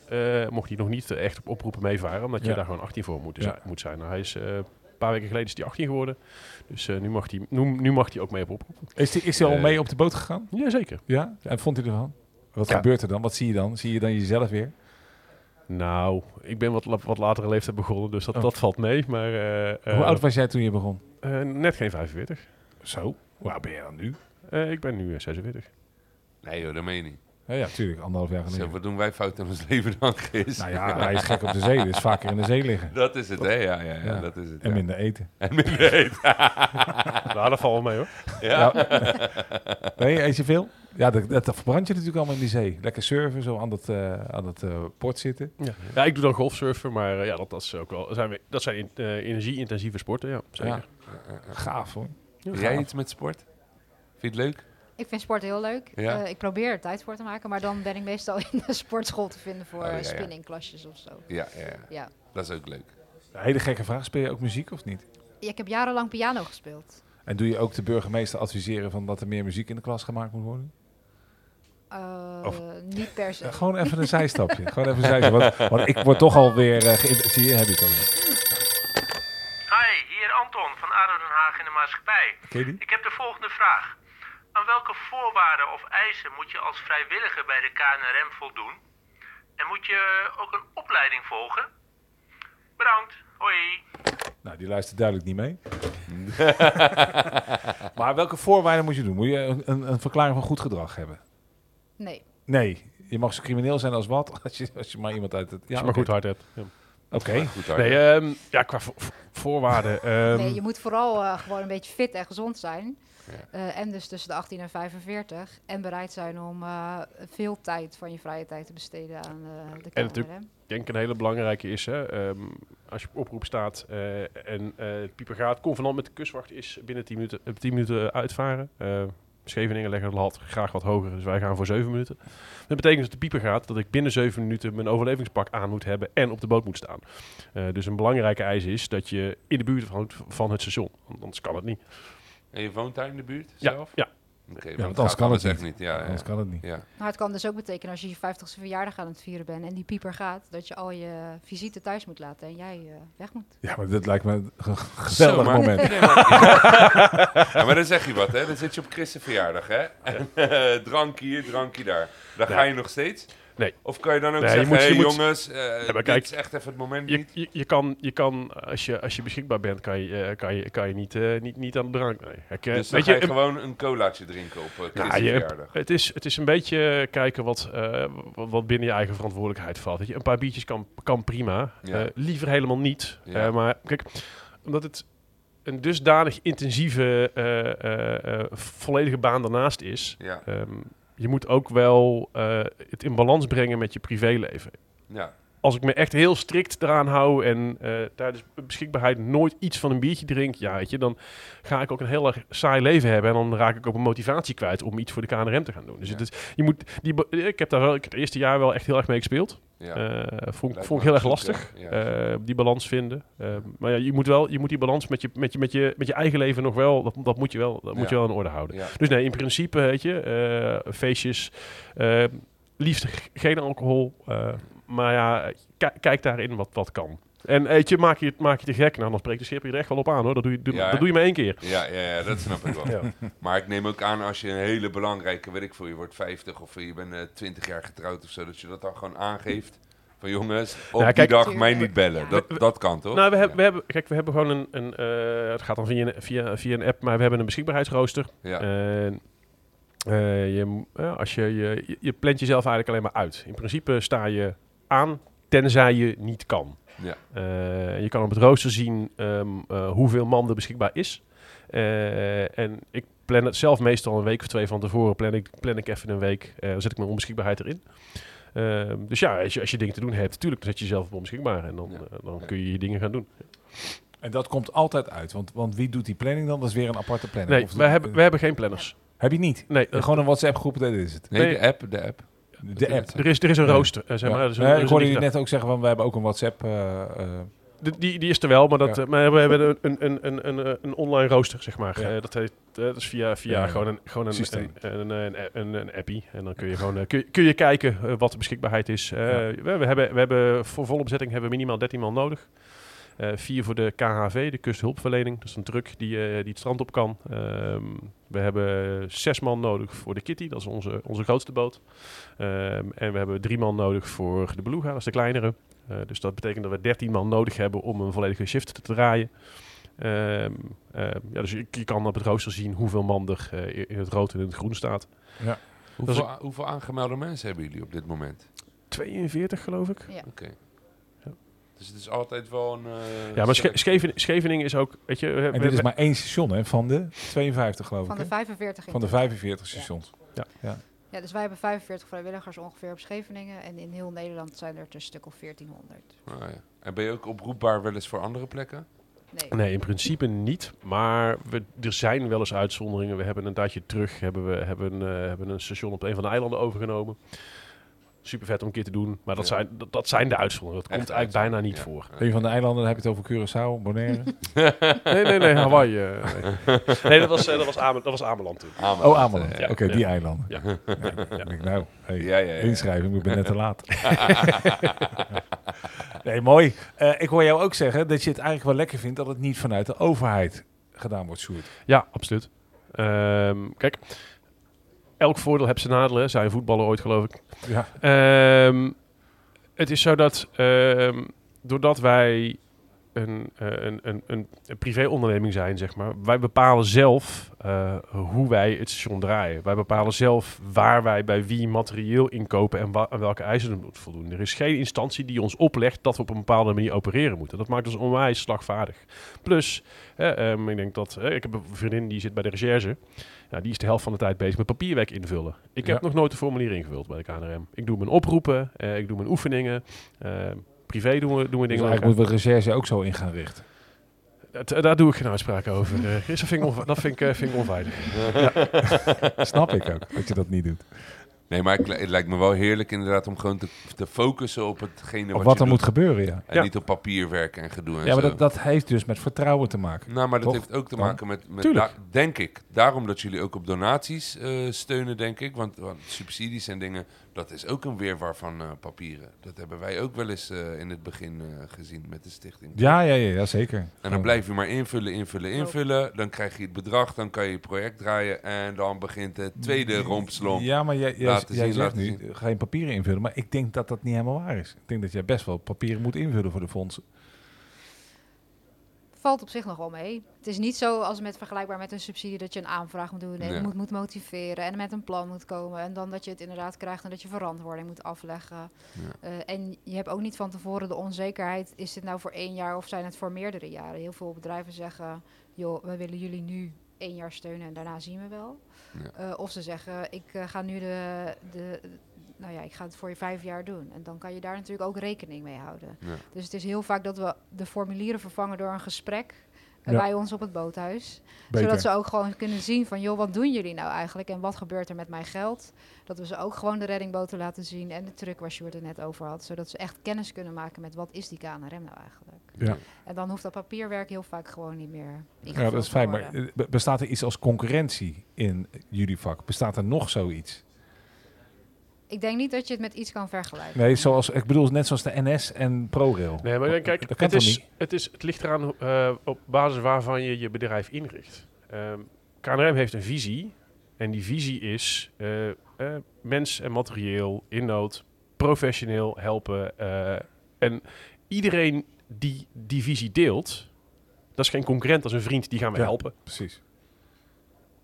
mocht hij nog niet echt op oproepen meevaren. Omdat je daar gewoon 18 voor moet, Ja. zijn, moet zijn. Nou, hij is... een paar weken geleden is hij 18 geworden. Dus nu, mag hij, nu, nu mag hij ook mee op oproep. Is hij is die al mee op de boot gegaan? Jazeker. Ja? En vond hij ervan? Wat Ja. gebeurt er dan? Wat zie je dan? Zie je dan jezelf weer? Nou, ik ben wat, wat latere leeftijd begonnen, dus dat, Oh. dat valt mee. Maar eh, eh, Hoe oud was jij toen je begon? eh, net geen 45. Zo. Oud ben je dan nu? Eh, ik ben nu eh, 46. Nee joh, dat meen je niet. Ja, ja tuurlijk. Anderhalf jaar Zo, geleden. wat doen wij fout in ons leven dan, Chris? Nou ja, hij is gek op de zee. Dus vaker in de zee liggen. Dat is het, hè? Ja, ja, ja, Ja. dat is het. En ja. minder eten. En minder eten. <laughs> nou, dat valt wel mee hoor. Ja. <laughs> Nee, eet je veel? Ja, dat, dat verbrand je natuurlijk allemaal in die zee. Lekker surfen, zo aan dat, eh, aan dat eh, port zitten. Ja. ja, ik doe dan golfsurfen, maar eh, ja, dat, dat, is ook wel, zijn we, dat zijn in- energie-intensieve sporten, ja, zeker. Ja. Gaaf hoor. Doe jij iets met sport? Vind je het leuk? Ik vind sport heel leuk. Ja. Eh, ik probeer er tijd voor te maken, maar dan ben ik meestal <laughs> in de sportschool te vinden voor Oh, ja, ja. spinningklasjes of zo. Ja, ja, ja. Ja. Dat is ook leuk. Een hele gekke vraag. Speel je ook muziek of niet? Ja, Ik heb jarenlang piano gespeeld. En doe je ook de burgemeester adviseren van dat er meer muziek in de klas gemaakt moet worden? Eh, Of- niet per se. Ja, gewoon even een zijstapje. gewoon even een zijstapje. Want, want ik word toch alweer uh, Zie je, heb je het al. Hi, hier Anton van ADO Den Haag in de maatschappij. Ik heb de volgende vraag. Aan welke voorwaarden of eisen moet je als vrijwilliger bij de KNRM voldoen? En moet je ook een opleiding volgen? Bedankt, hoi. Nou, die luistert duidelijk niet mee. <laughs> maar welke voorwaarden moet je doen? Moet je een, een, een verklaring van goed gedrag hebben? Nee. Nee. Je mag zo crimineel zijn als wat, <laughs> als je, als je maar iemand uit het... Als je maar goed hard hebt. Ja. Oké. Nee, ehm, ja, qua vo- vo- voorwaarden. <laughs> ehm, nee, je moet vooral eh, gewoon een beetje fit en gezond zijn. Ja. Eh, en dus tussen de 18 en 45. En bereid zijn om eh, veel tijd van je vrije tijd te besteden aan eh, de En KNRM. natuurlijk- Ik denk een hele belangrijke is, hè, ehm, als je op oproep staat eh, en eh het pieper gaat, convenant met de kustwacht is binnen 10 minuten, eh, 10 minuten uitvaren. Scheveningen leggen de lat graag wat hoger, dus wij gaan voor 7 minuten. Dat betekent dat de pieper gaat dat ik binnen 7 minuten mijn overlevingspak aan moet hebben en op de boot moet staan. Eh, dus een belangrijke eis is dat je in de buurt van, van het station, anders kan het niet. En je woont daar in de buurt Ja, zelf? ja. Ja, want want anders kan het echt niet. Ja, ja. Anders kan het niet. ja. Maar het kan dus ook betekenen als je je 50ste verjaardag aan het vieren bent en die pieper gaat, dat je al je visite thuis moet laten en jij eh, weg moet. Ja, maar dit lijkt me een ge- geweldig maar- moment. <laughs> Nee, maar, <laughs> ja, maar dan zeg je wat, hè? Dan zit je op Chris' verjaardag, hè? En eh, <laughs> drank hier, drankje daar. Dan ga je nog steeds? Nee. Of kan je dan ook Nee, je zeggen, moet- je hey, moet- jongens, eh maar dit kijk, is echt even het moment Je, niet? je, je kan, je kan als, je, als je beschikbaar bent, kan je, eh, kan je, kan je niet, eh, niet, niet aan de drank. Nee. Kijk, eh, Dus dan weet je gewoon een colaatje drinken op uh, Nou, je-. Het is, het is een beetje kijken wat, wat, binnen je eigen verantwoordelijkheid valt. Weet je, een paar biertjes kan, kan prima. Ja. Liever helemaal niet. Ja. Maar kijk, omdat het een dusdanig intensieve, volledige baan daarnaast is. Ja, ehm, je moet ook wel eh, het in balans brengen met je privéleven. ja. Als ik me echt heel strikt eraan hou en eh, tijdens beschikbaarheid nooit iets van een biertje drink, ja, weet je, dan ga ik ook een heel erg saai leven hebben. En dan raak ik ook een motivatie kwijt om iets voor de KNRM te gaan doen. Dus Ja. het is, je moet, die, ik heb daar wel, ik het eerste jaar wel echt heel erg mee gespeeld. Ja. Eh, vond, vond ik heel erg lastig, ja. eh, die balans vinden. Maar ja, je moet wel, je moet die balans met je, met je, met je, met je eigen leven nog wel, dat, dat moet je wel, dat moet je wel in orde houden. Dus nee, in principe, weet je, feestjes, liefst geen alcohol. eh, maar ja, ki- kijk daarin wat, wat kan. En weet je, maak je, maak je te gek, nou dan spreekt de schipper je er echt wel op aan hoor. Dat doe je, doe, Ja, hè? dat doe je maar één keer. Ja, ja, ja, dat snap ik wel. <laughs> Ja. Maar ik neem ook aan als je een hele belangrijke, weet ik veel, je wordt 50 of je bent eh 20 jaar getrouwd of zo, dat je dat dan gewoon aangeeft. Van jongens, op die dag mij niet bellen. Dat, dat kan toch? Nou, we, hebben Ja. we hebben, kijk, we hebben gewoon een, een eh, het gaat dan via een, via, via een app, maar we hebben een beschikbaarheidsrooster. Ja. En, eh, je, als je, je, je- je plant jezelf eigenlijk alleen maar uit. In principe sta je aan, tenzij je niet kan. Ja. Eh, je kan op het rooster zien ehm, eh, hoeveel man er beschikbaar is. Eh, en ik plan het zelf meestal een week of twee van tevoren. Plan ik, plan ik even een week. eh, dan zet ik mijn onbeschikbaarheid erin. Ehm, dus ja, als je, als je dingen te doen hebt, natuurlijk, dan zet je jezelf op onbeschikbaar. En dan, Ja. dan Ja. kun je je dingen gaan doen. En dat komt altijd uit. Want, want wie doet die planning dan? Dat is weer een aparte planning. Nee, wij hebben, wij hebben geen planners. Heb je niet? Nee, Gewoon een WhatsApp groep, dat is het. Nee, Nee. de app, de app. De app. er, is, er is een rooster. eh, zeg maar. Is een- Nee, er ik hoorde je net ook zeggen van we hebben ook een WhatsApp. eh, eh, De- die, die is er wel, maar, dat, Ja. maar we hebben een, een, een, een, een, online rooster, zeg maar. Ja. Dat, heet, dat is via, via Ja, gewoon een, gewoon een, Systeem. een, een, een, een, een appie. En dan kun je gewoon kun, je- kun je kijken wat de beschikbaarheid is. We, we hebben, we hebben voor volle bezetting hebben we minimaal 13 man nodig. Eh, vier voor de KHV, de kusthulpverlening. Dat is een truck die, eh, die het strand op kan. Ehm, we hebben zes man nodig voor de Kitty, dat is onze, onze grootste boot. Ehm, en we hebben drie man nodig voor de Beluga, dat is de kleinere. Eh, dus dat betekent dat we 13 man nodig hebben om een volledige shift te draaien. Ehm, ja, dus je, je kan op het rooster zien hoeveel man er eh, in- het rood en in het groen staat. Hoeveel, a- hoeveel aangemelde mensen hebben jullie op dit moment? 42 geloof ik. Ja. Oké. Ja. Dus het is altijd wel een... eh, Ja, maar Scheveningen is ook, weet je... we- en we- dit is maar één station hè, van de 52 geloof Van ik. de hè? 45 in Van de totaal. 45 stations. Ja, dus wij hebben 45 vrijwilligers ongeveer op Scheveningen. En in heel Nederland zijn er een stuk of 1400. Ah, ja. En ben je ook oproepbaar wel eens voor andere plekken? Nee. Nee, in principe niet. Maar we, er zijn wel eens uitzonderingen. We hebben een tijdje terug hebben we hebben, eh, hebben een station op een van de eilanden overgenomen. Super vet om een keer te doen. Maar dat, Ja. zijn, dat, dat zijn de uitzonderingen. Dat Echt komt eigenlijk bijna niet voor. Een van de eilanden, dan heb je het over Curaçao, Bonaire. <laughs> Nee, nee, nee, Hawaii. eh, nee. <laughs> nee, dat was, eh, dat was, Ame, dat was Ameland toen. Ameland, Oh, Ameland. eh, Ja. Oké, die eilanden. Ja. Ik denk, nou, hey, Ja, ja, ja. inschrijving, ik ben net te laat. <laughs> nee, mooi. Eh, ik hoor jou ook zeggen dat je het eigenlijk wel lekker vindt dat het niet vanuit de overheid gedaan wordt, Sjoerd. Ja, absoluut. Ehm, kijk, elk voordeel heeft zijn nadelen. een voetballer ooit, geloof ik. Ja. Ehm, het is zo dat ehm, doordat wij een, eh, een, een, een, privéonderneming zijn, zeg maar, wij bepalen zelf eh, hoe wij het station draaien. Wij bepalen zelf waar wij bij wie materieel inkopen en wa- aan welke eisen het moet voldoen. Er is geen instantie die ons oplegt dat we op een bepaalde manier opereren moeten. Dat maakt ons onwijs slagvaardig. Plus, eh, ehm, ik denk dat eh, ik heb een vriendin die zit bij de recherche. Ja, die is de helft van de tijd bezig met papierwerk invullen. Ik heb Ja. nog nooit een formulier ingevuld bij de KNRM. Ik doe mijn oproepen, eh, ik doe mijn oefeningen. Eh, privé doen we, doen we Dus dingen. eigenlijk moeten we de recherche ook zo in gaan richten. Dat- daar doe ik geen uitspraak over. eh Chris, dat vind ik, onve- dat vind ik, eh, vind ik onveilig. <laughs> Snap ik ook, dat je dat niet doet. Nee, maar het lijkt me wel heerlijk inderdaad om gewoon te, te focussen op hetgene wat, wat je er doet. moet gebeuren, ja. En Ja. niet op papierwerk en gedoe en Ja, maar zo. dat, dat heeft dus met vertrouwen te maken. Nou, maar dat Toch? heeft ook te maken met, met da- denk ik, daarom dat jullie ook op donaties eh, steunen, denk ik. Want, want subsidies en dingen, dat is ook een weerwar van eh, papieren. Dat hebben wij ook wel eens eh, in het begin eh, gezien met de stichting. Ja, ja, ja, ja zeker. En dan Gewoon- blijf je maar invullen, invullen, invullen. Dan krijg je het bedrag, dan kan je je project draaien. En dan begint het tweede rompslomp. Ja, maar jij, jij, Laten jij zien, zegt laten nu zien. geen papieren invullen. Maar ik denk dat dat niet helemaal waar is. Ik denk dat jij best wel papieren moet invullen voor de fondsen. Valt op zich nog wel mee. Het is niet zo als met vergelijkbaar met een subsidie dat je een aanvraag moet doen en Ja. moet, moet motiveren en met een plan moet komen. En dan dat je het inderdaad krijgt en dat je verantwoording moet afleggen. Ja. Eh, en je hebt ook niet van tevoren de onzekerheid, is dit nou voor één jaar of zijn het voor meerdere jaren? Heel veel bedrijven zeggen, joh, we willen jullie nu één jaar steunen en daarna zien we wel. Ja. Eh, of ze zeggen, ik eh, ga nu de, de, ja, ik ga het voor je vijf jaar doen. En dan kan je daar natuurlijk ook rekening mee houden. Ja. Dus het is heel vaak dat we de formulieren vervangen door een gesprek eh, Ja. bij ons op het boothuis. Beter. Zodat ze ook gewoon kunnen zien van, joh, wat doen jullie nou eigenlijk en wat gebeurt er met mijn geld? Dat we ze ook gewoon de reddingboten laten zien en de truck waar Sjoerd het net over had. Zodat ze echt kennis kunnen maken met wat is die KNRM nou eigenlijk. Ja. En dan hoeft dat papierwerk heel vaak gewoon niet meer Ja, dat is fijn. Maar eh, be- bestaat er iets als concurrentie in jullie vak? Bestaat er nog zoiets? Ik denk niet dat je het met iets kan vergelijken. Nee, zoals, ik bedoel net zoals de NS en ProRail. Nee, maar kijk, dat kan het, is, niet? het, is, het ligt eraan eh, op basis waarvan je je bedrijf inricht. Ehm KNRM heeft een visie. En die visie is eh, eh, mens en materieel in nood professioneel helpen. eh, en iedereen die die visie deelt, dat is geen concurrent, dat is een vriend, die gaan we Ja. helpen. Precies.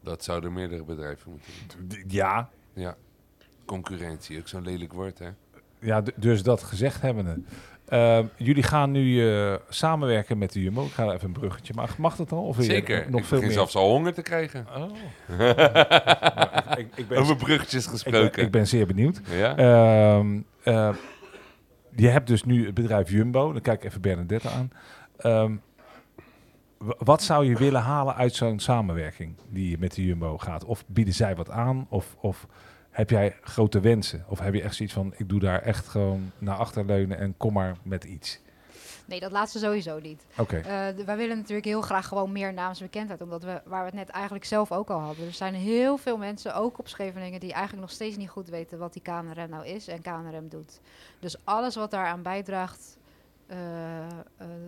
Dat zouden meerdere bedrijven moeten doen. Ja, Ja. Concurrentie, ook zo'n lelijk woord, hè? ja dus dat gezegd hebbende. Ehm, jullie gaan nu eh, samenwerken met de Jumbo. Ik ga even een bruggetje maken. Mag dat dan? Of Zeker. Nog ik veel begin meer? zelfs al honger te krijgen. Oh. <laughs> Ik, ik, ben, Over bruggetjes ik, gesproken. ben, ik ben zeer benieuwd. ja? Ehm, eh, je hebt dus nu het bedrijf Jumbo. Dan kijk ik even Bernadette aan. Ehm, wat zou je willen halen uit zo'n samenwerking die je met de Jumbo gaat? Of bieden zij wat aan? Of, of heb jij grote wensen? Of heb je echt zoiets van, ik doe daar echt gewoon naar achter leunen en kom maar met iets? Nee, dat laatste sowieso niet. Oké, Eh, de- wij willen natuurlijk heel graag gewoon meer naamsbekendheid, omdat we, waar we het net eigenlijk zelf ook al hadden. Er zijn heel veel mensen, ook op Scheveningen, die eigenlijk nog steeds niet goed weten wat die KNRM nou is en KNRM doet. Dus alles wat daaraan bijdraagt eh, eh,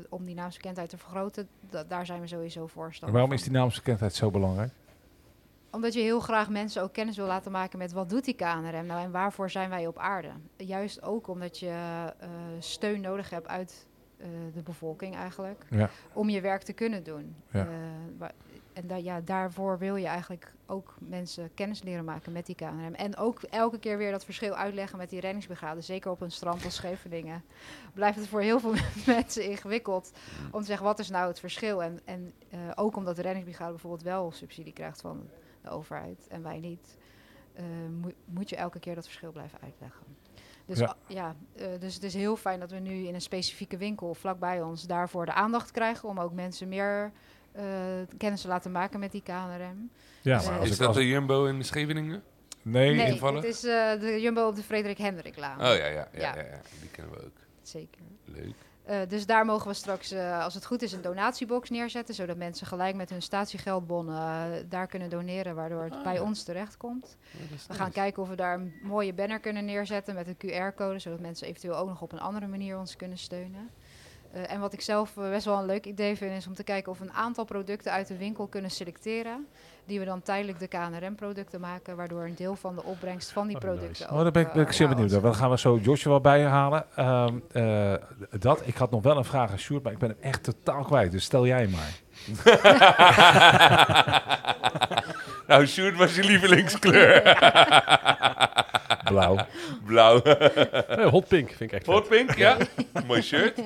om die naamsbekendheid te vergroten, da- daar zijn we sowieso voorstander waarom is die naamsbekendheid zo belangrijk? Omdat je heel graag mensen ook kennis wil laten maken met wat doet die KNRM nou en waarvoor zijn wij op aarde. Juist ook omdat je eh, steun nodig hebt uit eh, de bevolking eigenlijk, Ja. om je werk te kunnen doen. Ja. Eh, en da ja, daarvoor wil je eigenlijk ook mensen kennis leren maken met die KNRM. En ook elke keer weer dat verschil uitleggen met die reddingsbrigade. Zeker op een strand als Scheveningen blijft het voor heel veel <laughs> mensen ingewikkeld om te zeggen wat is nou het verschil. En, en ook omdat de reddingsbrigade bijvoorbeeld wel subsidie krijgt van de overheid en wij niet, eh, moet, moet je elke keer dat verschil blijven uitleggen. Dus Ja. eh, dus het is heel fijn dat we nu in een specifieke winkel vlakbij ons daarvoor de aandacht krijgen om ook mensen meer eh, kennis te laten maken met die KNRM. Ja, Eh, maar als is ik, dat als, de Jumbo in Scheveningen? nee, nee, invallen? het is eh, de Jumbo op de Frederik Hendriklaan. Oh ja, ja, ja, Ja. ja. ja. Die kennen we ook. Zeker. Leuk. Eh, dus daar mogen we straks, eh, als het goed is, een donatiebox neerzetten. Zodat mensen gelijk met hun statiegeldbonnen eh, daar kunnen doneren, waardoor het bij ons terechtkomt. We gaan kijken of we daar een mooie banner kunnen neerzetten met een QR-code, zodat mensen eventueel ook nog op een andere manier ons kunnen steunen. Eh, en wat ik zelf eh, best wel een leuk idee vind, is om te kijken of we een aantal producten uit de winkel kunnen selecteren. Die we dan tijdelijk de KNRM-producten maken, waardoor een deel van de opbrengst van die Oh, producten. nice. ook, Oh, daar ben ik, ben ik eh, zeer benieuwd naar. Dan gaan we zo Joshua bij je halen. Ehm, eh, dat. Ik had nog wel een vraag aan Sjoerd, maar ik ben hem echt totaal kwijt. Dus stel jij hem maar. <laughs> nou, Sjoerd was je lievelingskleur. <laughs> Blauw. <laughs> Blauw. <laughs> Eh, hot pink vind ik echt vet. Hot pink, ja. <laughs> Mooi shirt.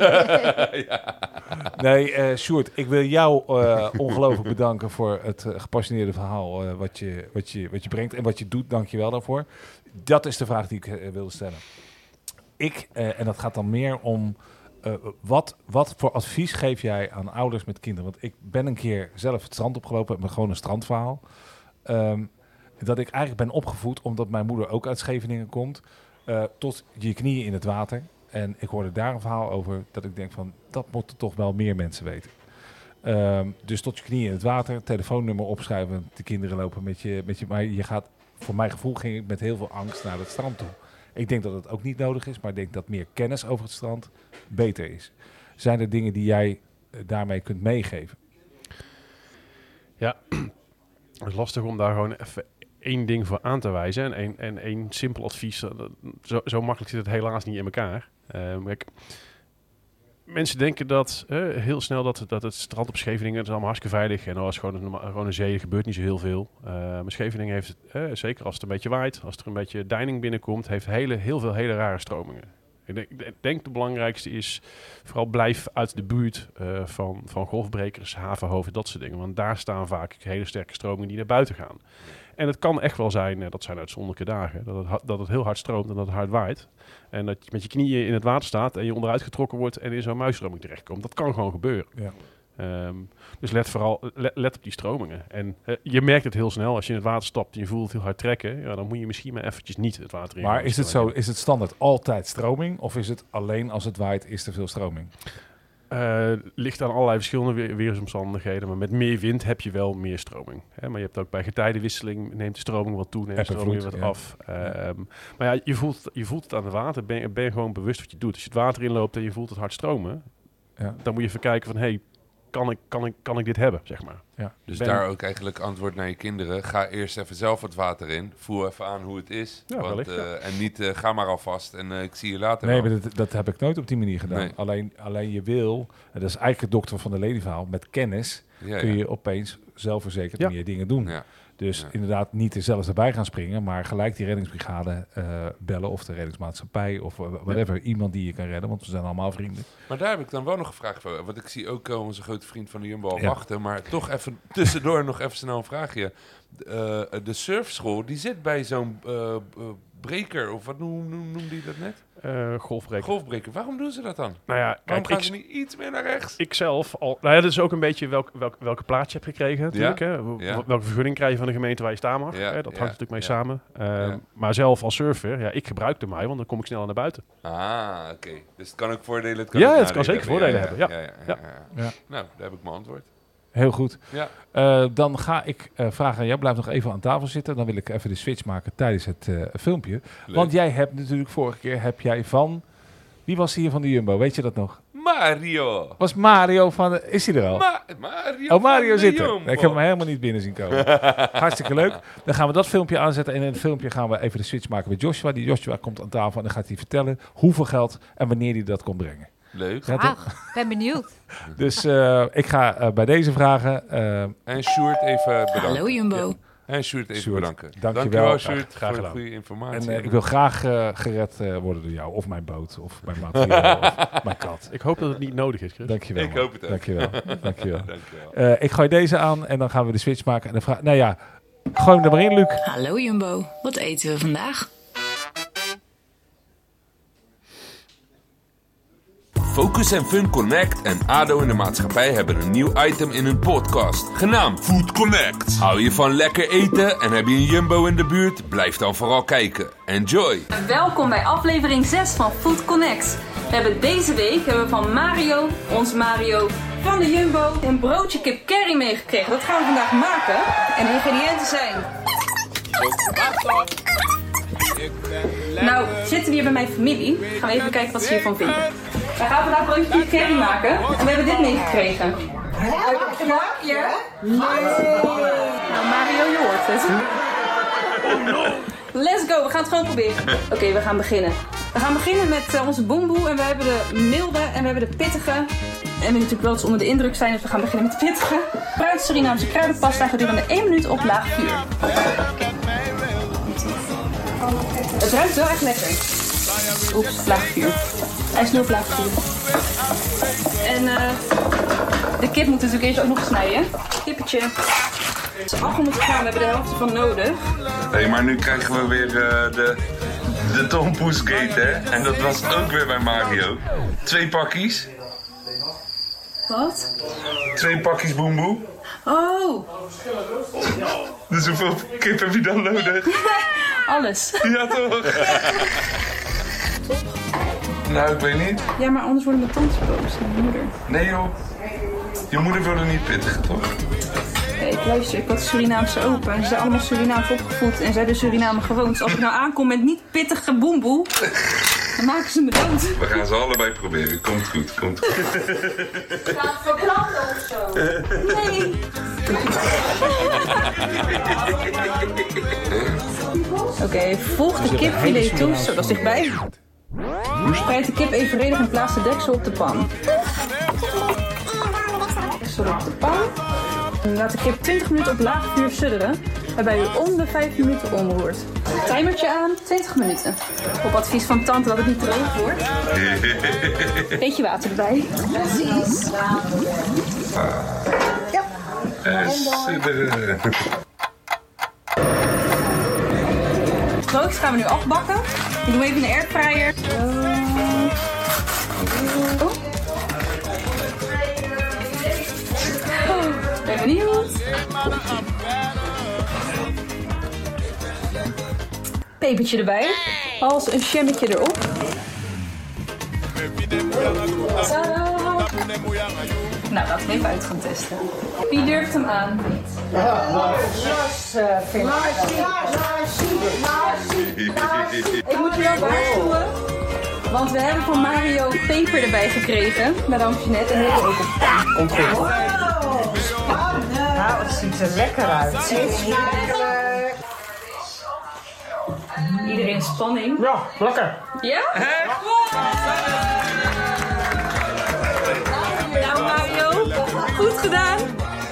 Nee, eh Sjoerd, ik wil jou eh, ongelooflijk bedanken voor het eh, gepassioneerde verhaal eh, wat, je, wat, je, wat je brengt en wat je doet. Dank je wel daarvoor. Dat is de vraag die ik wilde stellen. Ik, eh, en dat gaat dan meer om, eh, wat, wat voor advies geef jij aan ouders met kinderen? Want ik ben een keer zelf het strand opgelopen met gewoon een strandverhaal. Ehm, dat ik eigenlijk ben opgevoed, omdat mijn moeder ook uit Scheveningen komt, eh, tot je knieën in het water. En ik hoorde daar een verhaal over dat ik denk van, dat moeten toch wel meer mensen weten. Ehm, dus tot je knieën in het water, telefoonnummer opschrijven, de kinderen lopen met je, met je. Maar je gaat, voor mijn gevoel ging ik met heel veel angst naar het strand toe. Ik denk dat het ook niet nodig is, maar ik denk dat meer kennis over het strand beter is. Zijn er dingen die jij eh, daarmee kunt meegeven? <clears throat> Het is lastig om daar gewoon even één ding voor aan te wijzen. En één, en één simpel advies. Zo, zo makkelijk zit het helaas niet in elkaar. Ehm, mensen denken dat heel snel dat, dat het strand op Scheveningen is allemaal hartstikke veilig. En als gewoon een, gewoon zee, gebeurt niet zo heel veel. Eh, maar Scheveningen heeft, zeker als het een beetje waait, als er een beetje deining binnenkomt, heeft hele, heel veel hele rare stromingen. Ik denk, ik denk de belangrijkste is vooral blijf uit de buurt eh, van, van golfbrekers, havenhoven, dat soort dingen. Want daar staan vaak hele sterke stromingen die naar buiten gaan. En het kan echt wel zijn, eh, dat zijn uitzonderlijke dagen, dat het, dat het heel hard stroomt en dat het hard waait. En dat je met je knieën in het water staat en je onderuit getrokken wordt en in zo'n muisstroming terechtkomt. Dat kan gewoon gebeuren. Ja. Ehm, dus let vooral let, let op die stromingen. En eh, je merkt het heel snel als je in het water stapt en je voelt het heel hard trekken. Ja, dan moet je misschien maar eventjes niet het water in. Maar is het zo, is het standaard altijd stroming? Of is het alleen als het waait, is er veel stroming? Eh, ligt aan allerlei verschillende weer- weersomstandigheden. Maar met meer wind heb je wel meer stroming. Hè? Maar je hebt ook bij getijdenwisseling neemt de stroming wat toe, neemt de stroming weer vloed, wat ja. af. Ehm, Maar ja, je voelt, je voelt het aan het water. Ben, je- ben je gewoon bewust wat je doet. Als je het water inloopt en je voelt het hard stromen, Ja. dan moet je even kijken van, hey, kan ik, kan ik, kan ik dit hebben, zeg maar. Ja. Dus Ben- daar ook eigenlijk antwoord naar je kinderen. Ga eerst even zelf het water in. Voel even aan hoe het is. Ja, Want, wellicht, ja. eh, En niet, eh, ga maar alvast en eh, ik zie je later Nee, maar dat, dat heb ik nooit op die manier gedaan. Nee. Alleen, alleen je wil, en dat is eigenlijk het dokter van de ledenverhaal, met kennis Ja, kun ja. je opeens zelfverzekerd Ja. meer dingen doen. Ja. Dus Ja. inderdaad niet er zelfs erbij gaan springen, maar gelijk die reddingsbrigade eh, bellen of de reddingsmaatschappij of eh, whatever. Iemand die je kan redden, want we zijn allemaal vrienden. Maar daar heb ik dan wel nog een vraag voor. Want ik zie ook eh, onze grote vriend van de Jumbo al Ja. wachten. Maar toch even <laughs> tussendoor nog even snel een vraagje. Eh, de surfschool, die zit bij zo'n breker. Of wat noem- noem- noemde je dat net? Eh golfbreker. Golfbreker. Waarom doen ze dat dan? nou ja, Waarom kijk, gaan ik, ze niet iets meer naar rechts? ik zelf al. Nou ja, dat is ook een beetje welk, welk, welke plaats je hebt gekregen natuurlijk. Hè? Ja. Welke vergunning krijg je van de gemeente waar je staan mag. Ja, Hè? Dat ja, hangt natuurlijk mee ja. samen. Ehm, Ja. Maar zelf als surfer, ja, ik gebruik de mij, want dan kom ik sneller naar buiten. Ah, oké. Dus het kan ook voordelen, het kan Ja, het kan zeker voordelen hebben. Ja. Nou, daar heb ik mijn antwoord. Heel goed. Ja. Eh, dan ga ik eh, vragen aan jou, blijf nog even aan tafel zitten. Dan wil ik even de switch maken tijdens het eh, filmpje. Leuk. Want jij hebt natuurlijk vorige keer, heb jij van... Wie was hier van de Jumbo? Weet je dat nog? Mario! Was Mario van... De, is hij er al? Ma Mario Oh, Mario zit er. Ik heb hem helemaal niet binnen zien komen. <laughs> Hartstikke leuk. Dan gaan we dat filmpje aanzetten. En in het filmpje gaan we even de switch maken met Joshua. Die Joshua komt aan tafel en dan gaat hij vertellen hoeveel geld en wanneer hij dat kon brengen. Leuk. Graag. Ben benieuwd. <laughs> Dus eh, ik ga eh, bij deze vragen... eh, En Sjoerd even bedanken. Hallo Jumbo. En Sjoerd even Sjoerd, bedanken. dankjewel. Dankjewel Sjoerd, Graag voor goede informatie. en ik wil graag eh, gered worden door jou. Of mijn boot. Of mijn materiaal. <laughs> of mijn kat. Ik hoop dat het niet nodig is, Chris. Dankjewel. Ik man. hoop het ook. Dankjewel. Dankjewel. <laughs> Dankjewel. Eh, ik gooi deze aan en dan gaan we de switch maken. En dan vraag, nou ja, gooi hem er maar in, Luc. Hallo Jumbo. Wat eten we vandaag? Focus en Fun Connect en ADO in de maatschappij hebben een nieuw item in hun podcast, genaamd Food Connect. Hou je van lekker eten en heb je een Jumbo in de buurt? Blijf dan vooral kijken. Enjoy! Welkom bij aflevering 6 van Food Connect. We hebben deze week hebben we van Mario, ons Mario, van de Jumbo, een broodje kip curry meegekregen. Dat gaan we vandaag maken. En de ingrediënten zijn... Nou, zitten we hier bij mijn familie. Gaan we even kijken wat ze hiervan vinden. Wij gaan vandaag broodje curry maken. En we hebben dit meegekregen. Ja? Nou, Mario, je hoort het. Let's go, we gaan het gewoon proberen. Oké, we gaan beginnen. We gaan beginnen met eh, onze boemboe. En we hebben de milde en we hebben de pittige. En we natuurlijk wel eens onder de indruk zijn, dus we gaan beginnen met de pittige. Bruid Surinaamse kruidenpasta gedurende 1 minuut op laag vuur. Het ruikt wel echt lekker. Oeps, laag vuur. Hij is. En eh, de kip moet natuurlijk eerst ook nog snijden. Kippetje. Het is 800 gram, we hebben de helft ervan nodig. Hey, maar nu krijgen we weer eh, de, de tompoesgate, hè? En dat was ook weer bij Mario. Twee pakjes. Wat? Twee pakjes boemboe. Oh, Dus hoeveel kip heb je dan nodig? <laughs> alles. Ja, toch? nou, ik weet niet. Ja, maar anders worden mijn tantes boos. Mijn moeder. Nee, joh. Je moeder wilde niet pittig, toch? Kijk, luister, ik had Surinaamse opa. En ze zijn allemaal Surinaams opgevoed. En zij hebben Suriname gewoond. Dus als ik nou aankom met niet pittige boemboe, dan maken ze me dood. We gaan ze allebei proberen. Komt goed, komt goed. Gaat verbranden of zo? Nee. Oké, volg de kipfilet toe. Zo, dat is dichtbij. Spreid de kip evenredig en plaats de deksel op de pan. Deksel op de pan. En Laat de kip 20 minuten op laag vuur sudderen. Waarbij u om de 5 minuten omroert. Timertje aan, 20 minuten. Op advies van tante dat het niet droog wordt. <laughs> Beetje water erbij. Precies. Broodjes gaan we nu afbakken. Ik doe even in de airfryer. Oh, ben benieuwd. Pepertje erbij. Als een jammetje erop. Tadaa. Nou, laten we even uit gaan testen. Wie durft hem aan? Ik moet je wel waarschuwen. Want we hebben van Mario peper erbij gekregen. Madame Jeanette. En heel ook op. Komt goed. Nou, het ziet er lekker uit. Iedereen in spanning. Ja, lekker. Ja? Nou Mario, goed gedaan.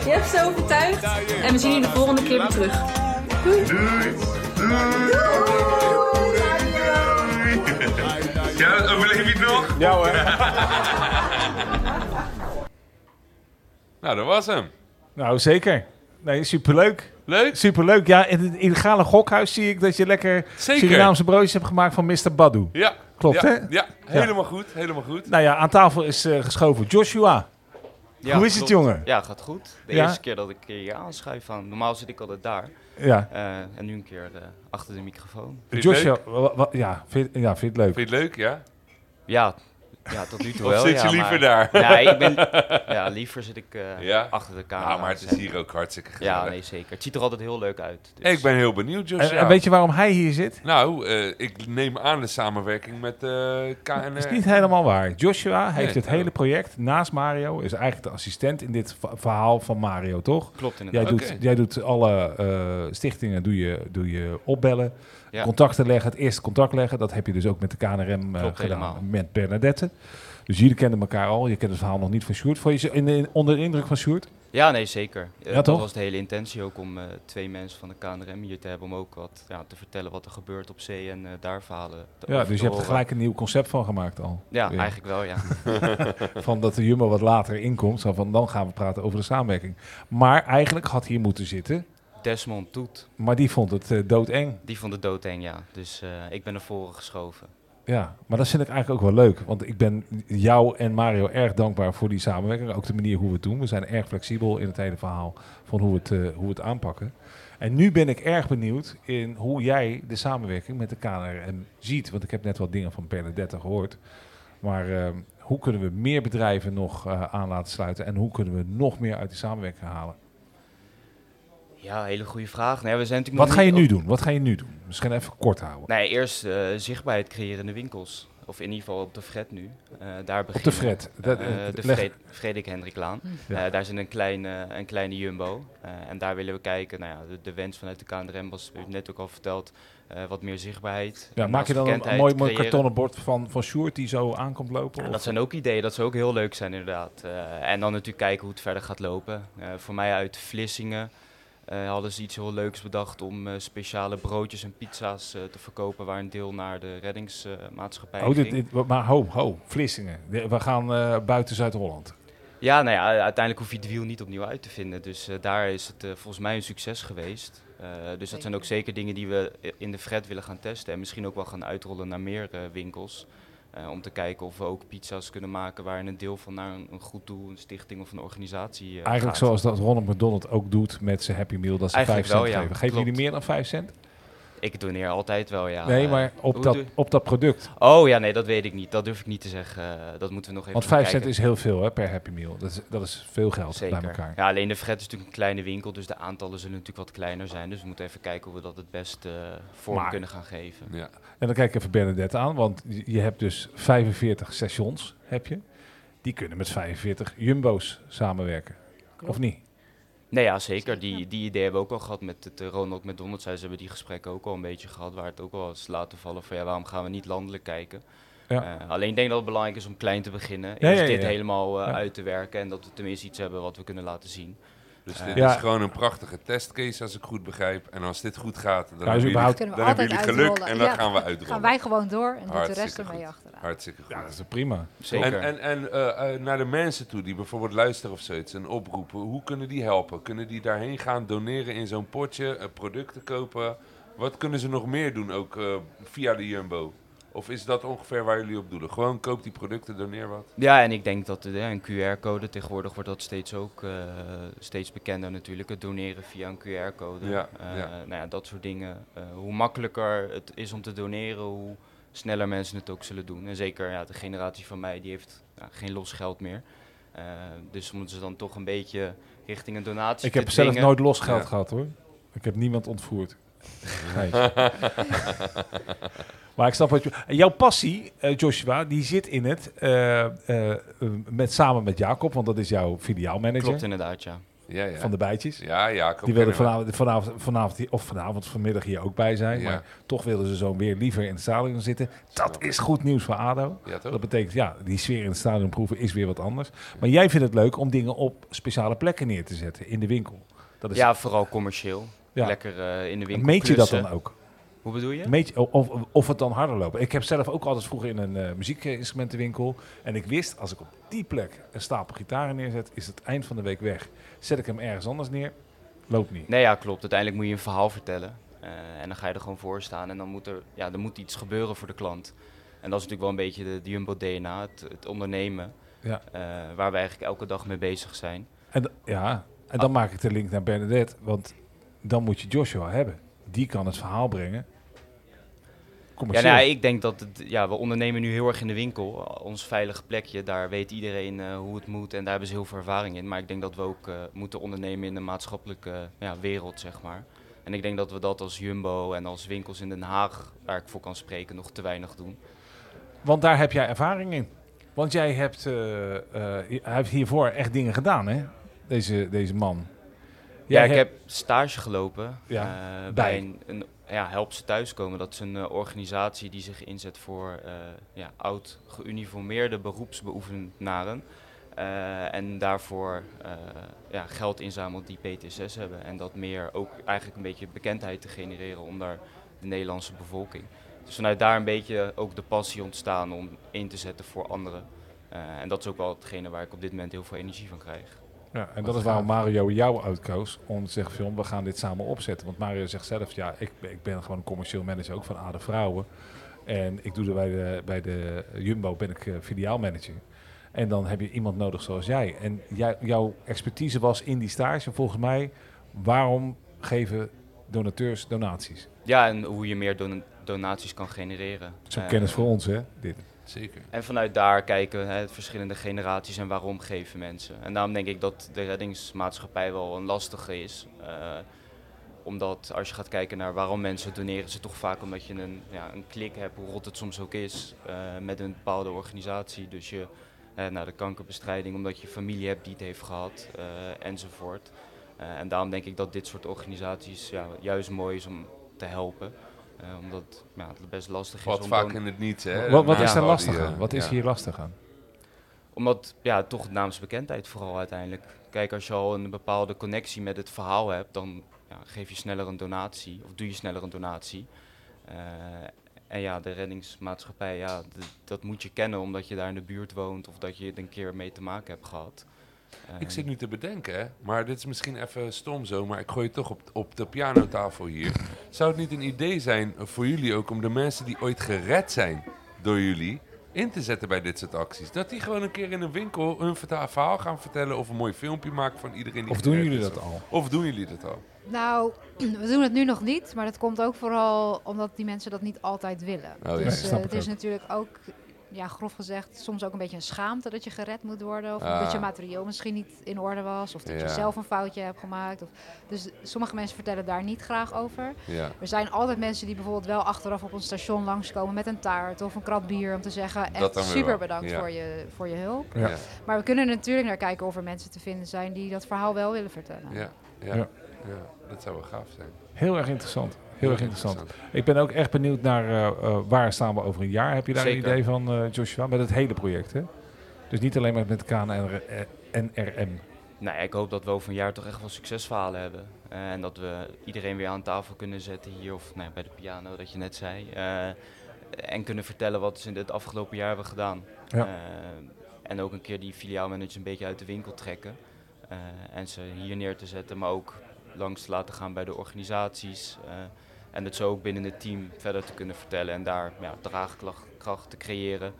Je hebt ze overtuigd. En we zien je de volgende keer weer terug. Doei. Ja, overleef je het nog? Ja hoor. <laughs> Nou, dat was hem. Nou, zeker. Nee, superleuk. Leuk? Superleuk. Ja, in het illegale gokhuis zie ik dat je lekker Zeker. Surinaamse broodjes hebt gemaakt van Mr. Badu. Ja. Klopt, ja, hè? Ja, helemaal goed. Helemaal goed. Nou ja, aan tafel is eh, geschoven Joshua. Ja, Hoe is het, jongen? Ja, gaat goed. De Ja? eerste keer dat ik hier aanschuif van. Normaal zit ik altijd daar. Ja. Eh, en nu een keer eh, achter de microfoon. Je Joshua, ja, vind, ja, vind je het leuk? Vind je het leuk, ja? Ja, ja, tot nu toe Of wel. zit ja, je liever maar- daar? Nee, ik <laughs> ben... Ja, liever zit ik eh, Ja? achter de camera. Nou, maar het is hier ook hartstikke gezellig. Ja, nee, zeker. Het ziet er altijd heel leuk uit. dus- Ik ben heel benieuwd, En, Joshua. en weet je waarom hij hier zit? Nou, eh, ik neem aan de samenwerking met eh KNR. Dat is niet helemaal waar. Joshua heeft Nee. het hele project naast Mario, is eigenlijk de assistent in dit verhaal van Mario, toch? Klopt Jij inderdaad. doet, Oké. jij doet alle eh, stichtingen, doe je, doe je opbellen, Ja. contacten leggen, het eerste contact leggen. Dat heb je dus ook met de KNRM eh, Klopt gedaan, helemaal. met Bernadette. Dus jullie kenden elkaar al, je kent het verhaal nog niet van Sjoerd. Vond je ze in, in- onder de indruk van Sjoerd? Ja, nee, zeker. Eh, Ja, dat toch? was de hele intentie ook om eh, twee mensen van de KNRM hier te hebben. Om ook wat ja, te vertellen wat er gebeurt op zee en daar verhalen te Ja, dus je hebt er gelijk een nieuw concept van gemaakt al. Ja, Weer. eigenlijk wel, ja. <laughs> van dat de Jumbo wat later inkomt. Van, dan gaan we praten over de samenwerking. Maar eigenlijk had hier moeten zitten. Desmond Toet, Maar die vond het eh, doodeng. die vond het doodeng, ja. Dus eh, ik ben naar voren geschoven. Ja, maar dat vind ik eigenlijk ook wel leuk. Want ik ben jou en Mario erg dankbaar voor die samenwerking. Ook de manier hoe we het doen. We zijn erg flexibel in het hele verhaal van hoe we het, eh, hoe we het aanpakken. En nu ben ik erg benieuwd in hoe jij de samenwerking met de KNRM ziet. Want ik heb net wat dingen van Bernadette gehoord. Maar eh, hoe kunnen we meer bedrijven nog aan laten sluiten? En hoe kunnen we nog meer uit die samenwerking halen? Ja, hele goede vraag. Nee, we zijn natuurlijk Wat nog ga je nu op- doen? Wat ga je nu doen? Misschien even kort houden. Nee, eerst eh, zichtbaarheid creëren in de winkels. Of in ieder geval op de Fred nu. Eh, daar Op de. Fred. Dat- Eh, eh, de leg- Fred, Frederik Hendriklaan. Ja. Eh, daar zit een kleine, een kleine jumbo. Eh, en daar willen we kijken. Nou ja, de, de wens vanuit de KNRM was, net ook al verteld, eh, wat meer zichtbaarheid. Ja, maak je dan een, mooi, mooi kartonnen bord van, van Sjoerd die zo aankomt lopen? Ja, dat zijn ook ideeën, dat zou ook heel leuk zijn inderdaad. Eh, en dan natuurlijk kijken hoe het verder gaat lopen. Eh, voor mij uit Vlissingen hadden ze iets heel leuks bedacht om eh, speciale broodjes en pizza's eh, te verkopen waar een deel naar de reddingsmaatschappij Oh, dit, ging. dit- maar ho, ho, Vlissingen. We gaan eh, buiten Zuid-Holland. Ja, nou ja, uiteindelijk hoef je het wiel niet opnieuw uit te vinden. Dus eh, daar is het eh, volgens mij een succes geweest. Eh, dus dat zijn ook zeker dingen die we in de Fred willen gaan testen. En misschien ook wel gaan uitrollen naar meer eh, winkels. Eh, om te kijken of we ook pizza's kunnen maken waar een deel van naar een, een goed doel, een stichting of een organisatie eh, Eigenlijk gaat. zoals dat Ronald McDonald ook doet met zijn Happy Meal, dat ze 5 Eigenlijk cent wel, ja. geven. Geven Klopt. jullie meer dan 5 cent? Ik doneer altijd wel, ja. nee, Eh, maar op hoe dat, doe- op dat product. Oh ja, nee, dat weet ik niet. Dat durf ik niet te zeggen. Eh, dat moeten we nog even Want gaan 5 cent is heel veel hè, per Happy Meal. Dat is, dat is veel geld Zeker. bij elkaar. Ja, alleen de Fred is natuurlijk een kleine winkel, dus de aantallen zullen natuurlijk wat kleiner zijn. Dus we moeten even kijken hoe we dat het beste eh, vorm Maar- kunnen gaan geven. Ja. En dan kijk ik even Bernadette aan, want je je hebt dus 45 stations, heb je. Die kunnen met 45 jumbo's samenwerken. Of niet? Nee, ja, zeker. Die, die idee hebben we ook al gehad met het eh, Ronald McDonald. Zij ze hebben die gesprekken ook al een beetje gehad, waar het ook wel eens laten vallen van ja, waarom gaan we niet landelijk kijken? Ja. Eh, alleen ik denk dat het belangrijk is om klein te beginnen. Ja, dit helemaal eh, uit te werken en dat we tenminste iets hebben wat we kunnen laten zien. Dus dit Ja. is gewoon een prachtige testcase, als ik goed begrijp. En als dit goed gaat, dan Ja, dus hebben jullie, überhaupt- Kunnen we dan hebben jullie geluk uitrollen. en dan Ja, gaan we uitrollen. Gaan wij gewoon door en doet de rest ermee achteraan. Hartstikke goed. Ja, dat is prima. Zeker. En, en, en eh, eh, naar de mensen toe die bijvoorbeeld luisteren of zoiets en oproepen, hoe kunnen die helpen? Kunnen die daarheen gaan, doneren in zo'n potje, eh, producten kopen? Wat kunnen ze nog meer doen, ook eh, via de Jumbo? Of is dat ongeveer waar jullie op doelen? Gewoon koop die producten, doneer wat? Ja, en ik denk dat eh, een QR-code, tegenwoordig wordt dat steeds ook eh, steeds bekender natuurlijk. Het doneren via een QR-code. Ja, Eh, ja. Nou ja, dat soort dingen. Eh, hoe makkelijker het is om te doneren, hoe sneller mensen het ook zullen doen. En zeker ja, de generatie van mij, die heeft ja, geen los geld meer. Eh, dus moeten ze dan toch een beetje richting een donatie Ik heb zelf dwingen. nooit los geld Ja. gehad hoor. Ik heb niemand ontvoerd. <laughs> Maar ik snap wat je... Jouw passie, eh, Joshua, die zit in het, eh, eh, eh, met, samen met Jacob, want dat is jouw filiaalmanager Klopt inderdaad, ja. Ja, ja. van de bijtjes. Ja, ja. Die wilden vanavond, vanavond, vanavond, of vanavond, vanmiddag hier ook bij zijn. Ja. Maar toch wilden ze zo weer liever in het stadion zitten. Dat is goed nieuws voor ADO. Ja, toch? Dat betekent, ja, die sfeer in het stadion proeven is weer wat anders. Maar jij vindt het leuk om dingen op speciale plekken neer te zetten in de winkel. Dat is, Ja, vooral commercieel. Ja. Lekker eh, in de winkel Meet je dat dan ook? Hoe bedoel je? Meet of, of het dan harder lopen. Ik heb zelf ook altijd vroeger in een eh, muziekinstrumentenwinkel. En ik wist, als ik op die plek een stapel gitaren neerzet, is het eind van de week weg. Zet ik hem ergens anders neer, loopt niet. Nee, ja, klopt. Uiteindelijk moet je een verhaal vertellen. Eh, en dan ga je er gewoon voor staan. En dan moet er, ja, er moet iets gebeuren voor de klant. En dat is natuurlijk wel een beetje de, de Jumbo-DNA, het, het ondernemen. Ja. waar we eigenlijk elke dag mee bezig zijn. En, ja, en dan maak ik de link naar Bernadette, want dan moet je Joshua hebben. Die kan het verhaal brengen. Ja, nou, ik denk dat het, ja, we ondernemen nu heel erg in de winkel. Ons veilige plekje, daar weet iedereen eh, hoe het moet. En daar hebben ze heel veel ervaring in. Maar ik denk dat we ook eh, moeten ondernemen in de maatschappelijke ja, wereld, zeg maar. En ik denk dat we dat als Jumbo en als winkels in Den Haag, waar ik voor kan spreken, nog te weinig doen. Want daar heb jij ervaring in. Want jij hebt, eh, hij heeft hiervoor echt dingen gedaan, hè? Deze, deze man. Ja, ik heb stage gelopen Ja, eh, bij. bij een, een ja, Help ze thuiskomen. Dat is een eh, organisatie die zich inzet voor eh, ja, oud geuniformeerde beroepsbeoefenaren. En daarvoor ja, geld inzamelt die PTSS hebben. En dat meer ook eigenlijk een beetje bekendheid te genereren onder de Nederlandse bevolking. Dus vanuit daar een beetje ook de passie ontstaan om in te zetten voor anderen. En dat is ook wel hetgene waar ik op dit moment heel veel energie van krijg. Ja, en dat is waarom Mario jou uitkoos om te zeggen, van, we gaan dit samen opzetten. Want Mario zegt zelf, ja, ik, ben- ik ben gewoon een commercieel manager ook van Ade Vrouwen. En ik doe er bij de, bij de Jumbo, ben ik eh, filiaalmanager. En dan heb je iemand nodig zoals jij. En jij, jouw expertise was in die stage, volgens mij, waarom geven donateurs donaties? Ja, en hoe je meer don- donaties kan genereren. Zo'n Eh, kennis voor ons, hè? Dit. Zeker. En vanuit daar kijken hè, verschillende generaties en waarom geven mensen. En daarom denk ik dat de reddingsmaatschappij wel een lastige is. Eh, omdat als je gaat kijken naar waarom mensen doneren, het toch vaak omdat je een, ja, een klik hebt, hoe rot het soms ook is, eh, met een bepaalde organisatie. Dus je eh, naar de kankerbestrijding, omdat je familie hebt die het heeft gehad, eh, enzovoort. En daarom denk ik dat dit soort organisaties ja, juist mooi is om te helpen. Eh, omdat ja, het best lastig is. Wat om vaak in het niet, hè? Wat, wat Na is er lastig eh, aan? Wat is ja. hier lastig aan? Omdat, ja, toch naamsbekendheid vooral uiteindelijk. Kijk, als je al een bepaalde connectie met het verhaal hebt, dan ja, geef je sneller een donatie, of doe je sneller een donatie. Eh, en ja, de reddingsmaatschappij, ja, dat moet je kennen omdat je daar in de buurt woont of dat je het een keer mee te maken hebt gehad. Ik zit nu te bedenken, maar dit is misschien even stom zo, maar ik gooi het toch op, op de pianotafel hier. Zou het niet een idee zijn voor jullie ook om de mensen die ooit gered zijn door jullie in te zetten bij dit soort acties? Dat die gewoon een keer in een winkel hun verhaal gaan vertellen of een mooi filmpje maken van iedereen die Of doen jullie dat al? Of doen jullie dat al? Nou, <clears throat> we doen het nu nog niet, maar dat komt ook vooral omdat die mensen dat niet altijd willen. Oh, ja. dus eh, het is ook. natuurlijk ook, ja, grof gezegd, soms ook een beetje een schaamte dat je gered moet worden. Of Ah. dat je materieel misschien niet in orde was, of dat Ja. je zelf een foutje hebt gemaakt. Of, dus sommige mensen vertellen daar niet graag over. Ja. Er zijn altijd mensen die bijvoorbeeld wel achteraf op een station langskomen met een taart of een krat bier om te zeggen, echt super bedankt ja. voor, je, voor je hulp. Maar we kunnen natuurlijk naar kijken of er mensen te vinden zijn die dat verhaal wel willen vertellen. Ja. Ja. Ja. Ja. dat zou wel gaaf zijn. Heel erg interessant. Heel erg interessant. Ik ben ook echt benieuwd naar eh, eh, waar staan we over een jaar. Heb je daar Zeker. een idee van, eh, Joshua? Met het hele project, hè? Dus niet alleen maar met KNR, eh, NRM. nou ja, ik hoop dat we over een jaar toch echt wel succesverhalen hebben. En dat we iedereen weer aan tafel kunnen zetten hier, of nou bij de piano, dat je net zei. En kunnen vertellen wat ze in het afgelopen jaar hebben gedaan. Ja. En ook een keer die filiaalmanagers een beetje uit de winkel trekken. En ze hier neer te zetten, maar ook langs te laten gaan bij de organisaties. En het zo ook binnen het team verder te kunnen vertellen en daar ja, draagkracht te creëren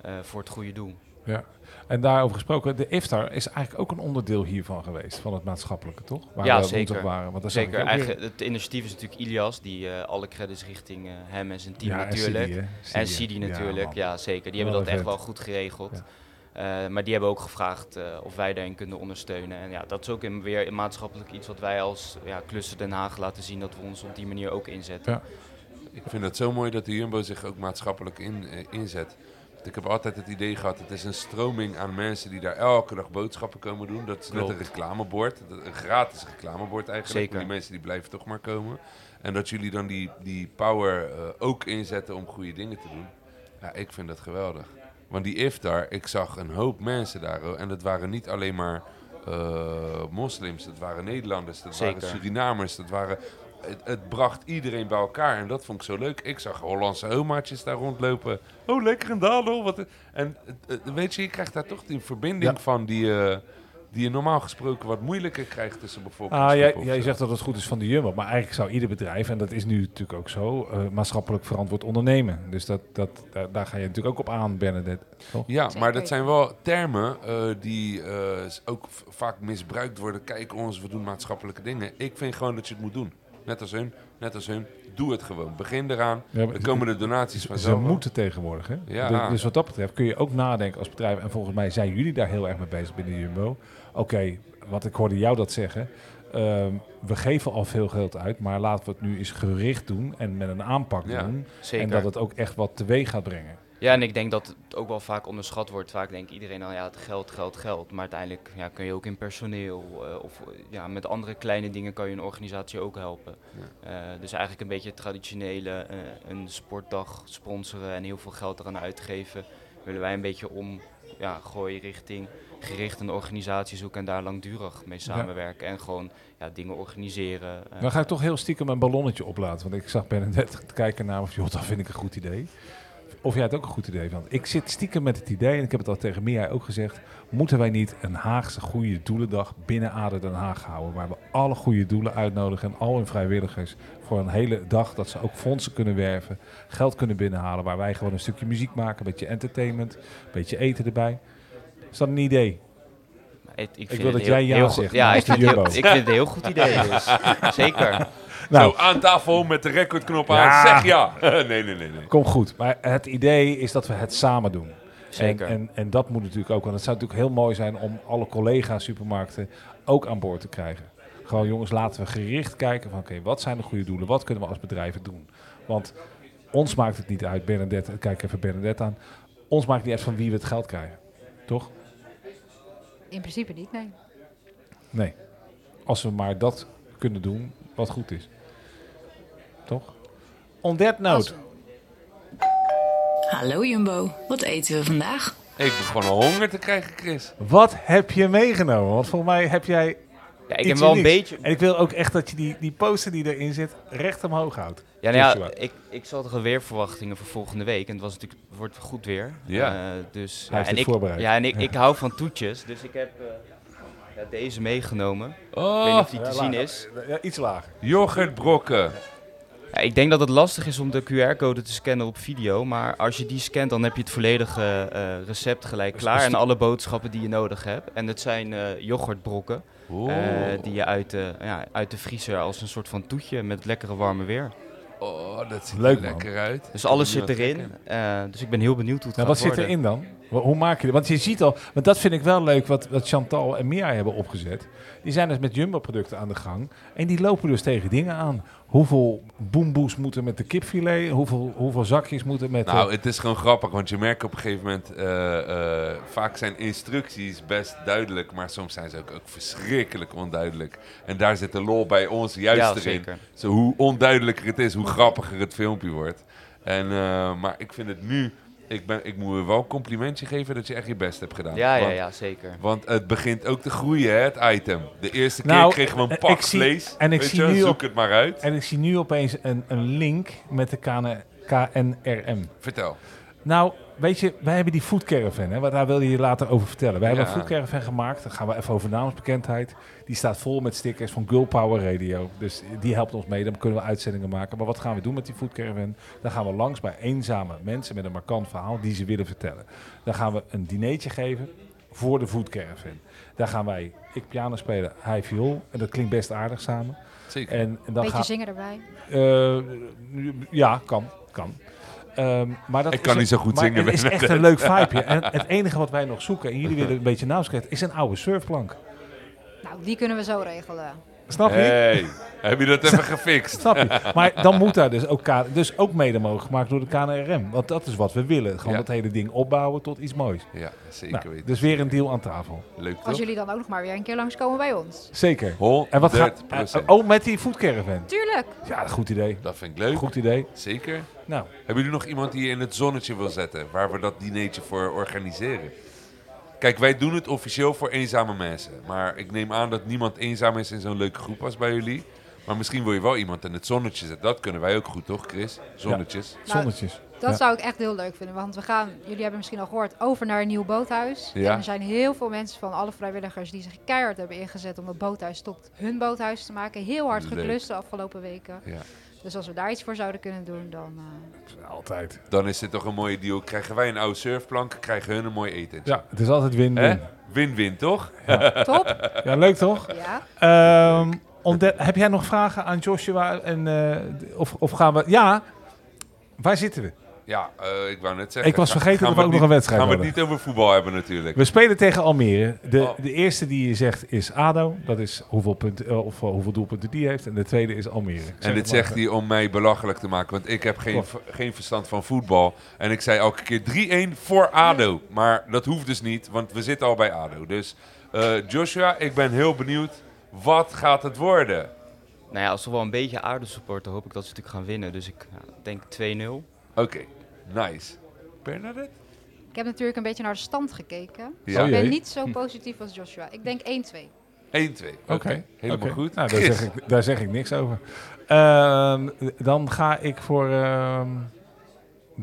eh, voor het goede doel. Ja. En daarover gesproken, de IFTAR is eigenlijk ook een onderdeel hiervan geweest, van het maatschappelijke, toch? Waar ja, we zeker. Waren. Want zeker. ik ook weer- Eigen, het initiatief is natuurlijk Ilias, die eh, alle credits richting eh, hem en zijn team Ja, natuurlijk. En Sidi, ja, natuurlijk, ja, zeker. Die hebben dat een echt wel goed geregeld. Eh, maar die hebben ook gevraagd eh, of wij daarin kunnen ondersteunen. En ja, dat is ook in, weer in maatschappelijk iets wat wij als ja, Klussen Den Haag laten zien dat we ons op die manier ook inzetten. Ja. Ik vind het zo mooi dat de Jumbo zich ook maatschappelijk in, eh, inzet. Want Ik heb altijd het idee gehad, het is een stroming aan mensen die daar elke dag boodschappen komen doen. Dat is net een reclamebord, dat- een gratis reclamebord eigenlijk. Zeker. Die mensen die blijven toch maar komen. En dat jullie dan die, die power eh, ook inzetten om goede dingen te doen. Ja, ik vind dat geweldig. Want die iftar, ik zag een hoop mensen daar. En dat waren niet alleen maar eh, moslims, dat waren Nederlanders, dat Zeker. waren Surinamers, dat waren... Het, het bracht iedereen bij elkaar en dat vond ik zo leuk. Ik zag Hollandse omaatjes daar rondlopen. Oh, lekker een dadel. Wat en eh, eh, weet je, je krijgt daar toch die verbinding Ja. van die, die je normaal gesproken wat moeilijker krijgt tussen bijvoorbeeld... Ah, jij, jij zegt dat het goed is van de Jumbo, maar eigenlijk zou ieder bedrijf, en dat is nu natuurlijk ook zo, eh, maatschappelijk verantwoord ondernemen. Dus dat, dat, daar, daar ga je natuurlijk ook op aan, Bernadette. toch? Ja, maar dat zijn wel termen eh, die eh, ook vaak misbruikt worden. Kijk ons, we doen maatschappelijke dingen. Ik vind gewoon dat je het moet doen. Net als hun, net als hun. Doe het gewoon. Begin eraan. Ja, Dan komen de donaties Ze vanzelf. wel. moeten tegenwoordig. Hè? Ja. Dus, dus wat dat betreft kun je ook nadenken als bedrijf. En volgens mij zijn jullie daar heel erg mee bezig binnen Jumbo. Oké, wat ik hoorde jou dat zeggen. ehm, we geven al veel geld uit, maar laten we het nu eens gericht doen en met een aanpak Ja, doen. zeker. En dat het ook echt wat teweeg gaat brengen. Ja, en ik denk dat het ook wel vaak onderschat wordt. Vaak denkt iedereen al, ja, het geld, geld, geld. Maar uiteindelijk ja, kun je ook in personeel eh, of ja, met andere kleine dingen kan je een organisatie ook helpen. Eh, dus eigenlijk een beetje het traditionele, eh, een sportdag sponsoren en heel veel geld eraan uitgeven. Willen wij een beetje om ja, gooien richting gericht een organisatie zoeken en daar langdurig mee Ja. samenwerken. En gewoon ja, dingen organiseren. eh. Dan ga ik toch heel stiekem een ballonnetje oplaten. Want ik zag Bernadette <laughs> kijken naar of joh, dat vind ik een goed idee. Of jij het ook een goed idee vindt. Ik zit stiekem met het idee, en ik heb het al tegen Mia ook gezegd... moeten wij niet een Haagse goede doelendag binnen Ader Den Haag houden... waar we alle goede doelen uitnodigen en al hun vrijwilligers... voor een hele dag dat ze ook fondsen kunnen werven, geld kunnen binnenhalen... waar wij gewoon een stukje muziek maken, een beetje entertainment, een beetje eten erbij. Is dat een idee? Ik, ik, wil het dat heel- jij ja heel goed- zegt, Ja, ik vind, heel- ik vind het een heel goed idee. Dus. <laughs> Zeker. Nou. Zo aan tafel met de recordknop Ja. aan. Zeg ja. <laughs> nee, nee, nee, nee. Kom goed. Maar het idee is dat we het samen doen. Zeker. En, en, en dat moet natuurlijk ook. Want het zou natuurlijk heel mooi zijn om alle collega-supermarkten ook aan boord te krijgen. Gewoon jongens, laten we gericht kijken van oké, wat zijn de goede doelen? Wat kunnen we als bedrijven doen? Want ons maakt het niet uit, Bernadette, kijk even Bernadette aan. Ons maakt niet uit van wie we het geld krijgen. Toch? In principe niet, nee. Nee. Als we maar dat kunnen doen wat goed is. Toch? On that note. Hallo Jumbo, wat eten we vandaag? Ik begon al honger te krijgen, Chris. Wat heb je meegenomen? Want volgens mij heb jij. Ja, ik heb wel een beetje- En ik wil ook echt dat je die, die poster die erin zit recht omhoog houdt. Ja, nou ja, ik, ik zat er weerverwachtingen voor volgende week. En het was natuurlijk, wordt goed weer. Ja. Eh, dus, Hij ja, heeft en ik, voorbereid. Ja, en ik, ik hou van toetjes. Dus ik heb eh, ja, deze meegenomen. Oh. ik weet niet of die Ja, te zien lager. is. Ja, iets lager. Yoghurtbrokken. Ja, ik denk dat het lastig is om de QR-code te scannen op video. Maar als je die scant, dan heb je het volledige eh, recept gelijk klaar. En alle boodschappen die je nodig hebt. En het zijn eh yoghurtbrokken. Eh, die je uit de, ja, uit de vriezer als een soort van toetje met lekkere warme weer. Oh, dat ziet Leuk, er man. lekker uit. Dus alles zit er erin. eh, dus ik ben heel benieuwd hoe het Nou, gaat wat zit erin dan? Hoe maak je dat? Want je ziet al, want dat vind ik wel leuk wat, wat Chantal en Mia hebben opgezet. Die zijn dus met Jumbo-producten aan de gang. En die lopen dus tegen dingen aan. Hoeveel boemboes moeten met de kipfilet? Hoeveel, hoeveel zakjes moeten met... Nou, eh, het is gewoon grappig, want je merkt op een gegeven moment, eh, eh, vaak zijn instructies best duidelijk, maar soms zijn ze ook, ook verschrikkelijk onduidelijk. En daar zit de lol bij ons juist Ja, erin. zeker. Zo, hoe onduidelijker het is, hoe grappiger het filmpje wordt. En, eh, maar ik vind het nu Ik, ben, ik moet je wel een complimentje geven dat je echt je best hebt gedaan. Ja, ja, Want- ja, zeker. Want het begint ook te groeien, hè, het item. De eerste keer Nou, kregen we een eh, pak zie- vlees. en ik zie je nu zoek op- het maar uit. En ik zie nu opeens een, een link met de KN KNRM. Vertel. Nou, weet je, wij hebben die food caravan, hè, want daar wil je je later over vertellen. Wij hebben een food caravan gemaakt, daar gaan we even over namensbekendheid. Die staat vol met stickers van Girl Power Radio. Dus die helpt ons mee, dan kunnen we uitzendingen maken. Maar wat gaan we doen met die food caravan? Dan gaan we langs bij eenzame mensen met een markant verhaal die ze willen vertellen. Dan gaan we een dinertje geven voor de food caravan. Daar gaan wij, ik piano spelen, hij viool. En dat klinkt best aardig samen. Zeker. En, en dan Beetje ga- zingen erbij. eh, ja, kan. kan. Ehm, maar dat Ik kan niet zo goed maar zingen, Het is echt een leuk vibeje. En het enige wat wij nog zoeken, en jullie willen een beetje naamskrijgen, is een oude surfplank. Nou, die kunnen we zo regelen. Snap je? Hey, heb je dat even gefixt? Snap je? Maar dan moet daar dus ook, K- dus ook mede mogelijk gemaakt door de KNRM. Want dat is wat we willen. Gewoon Ja. dat hele ding opbouwen tot iets moois. Ja, zeker Nou, weten. Dus weer een deal aan tafel. Leuk Als toch? jullie dan ook nog maar weer een keer langskomen bij ons. Zeker. 100%. En wat gaat... oh, met die food caravan. Tuurlijk. Ja, goed idee. Dat vind ik leuk. Goed idee. Zeker. Nou, Hebben jullie nog iemand die je in het zonnetje wil zetten, waar we dat dinertje voor organiseren? Kijk, wij doen het officieel voor eenzame mensen. Maar ik neem aan dat niemand eenzaam is in zo'n leuke groep als bij jullie. Maar misschien wil je wel iemand in het zonnetje zetten. Dat kunnen wij ook goed, toch, Chris? Zonnetjes. Nou, zonnetjes. Dat Ja. zou ik echt heel leuk vinden. Want we gaan, jullie hebben misschien al gehoord, over naar een nieuw boothuis. Ja. En er zijn heel veel mensen van alle vrijwilligers die zich keihard hebben ingezet om dat boothuis tot hun boothuis te maken. Heel hard Leuk. geklust de afgelopen weken. Ja. Dus als we daar iets voor zouden kunnen doen, dan... eh, Altijd. Dan is dit toch een mooie deal. Krijgen wij een oude surfplank, krijgen hun een mooi eten. Ja, het is altijd win-win. Win-win, toch? <laughs> Top. Ja, leuk toch? Ja. Ehm, ontde- heb jij nog vragen aan Joshua? En, eh, of, of gaan we... Ja, waar zitten we? Ja, eh, ik wou net zeggen. Ik was vergeten dat we ook nog een wedstrijd Gaan we het niet over voetbal hebben natuurlijk. We spelen tegen Almere. De, Oh. de eerste die je zegt is ADO. Dat is hoeveel, punten, eh, of, eh, hoeveel doelpunten die heeft. En de tweede is Almere. En dit zegt hij om mij belachelijk te maken, want ik heb geen, geen verstand van voetbal. En ik zei elke keer 3-1 voor ADO. Maar dat hoeft dus niet, want we zitten al bij ADO. Dus eh, Joshua, ik ben heel benieuwd. Wat gaat het worden? Nou ja, als we wel een beetje aardig supporten, hoop ik dat ze natuurlijk gaan winnen. Dus ik ja, denk 2-0. Oké, nice. Bernadette? Ik heb natuurlijk een beetje naar de stand gekeken. Dus Ja. ik Oh ben jee. niet zo positief als Joshua. Ik denk 1-2. 1-2. Oké, Oké, helemaal goed. Nou, daar, zeg ik, daar zeg ik niks over. Ehm, dan ga ik voor ehm 3-2.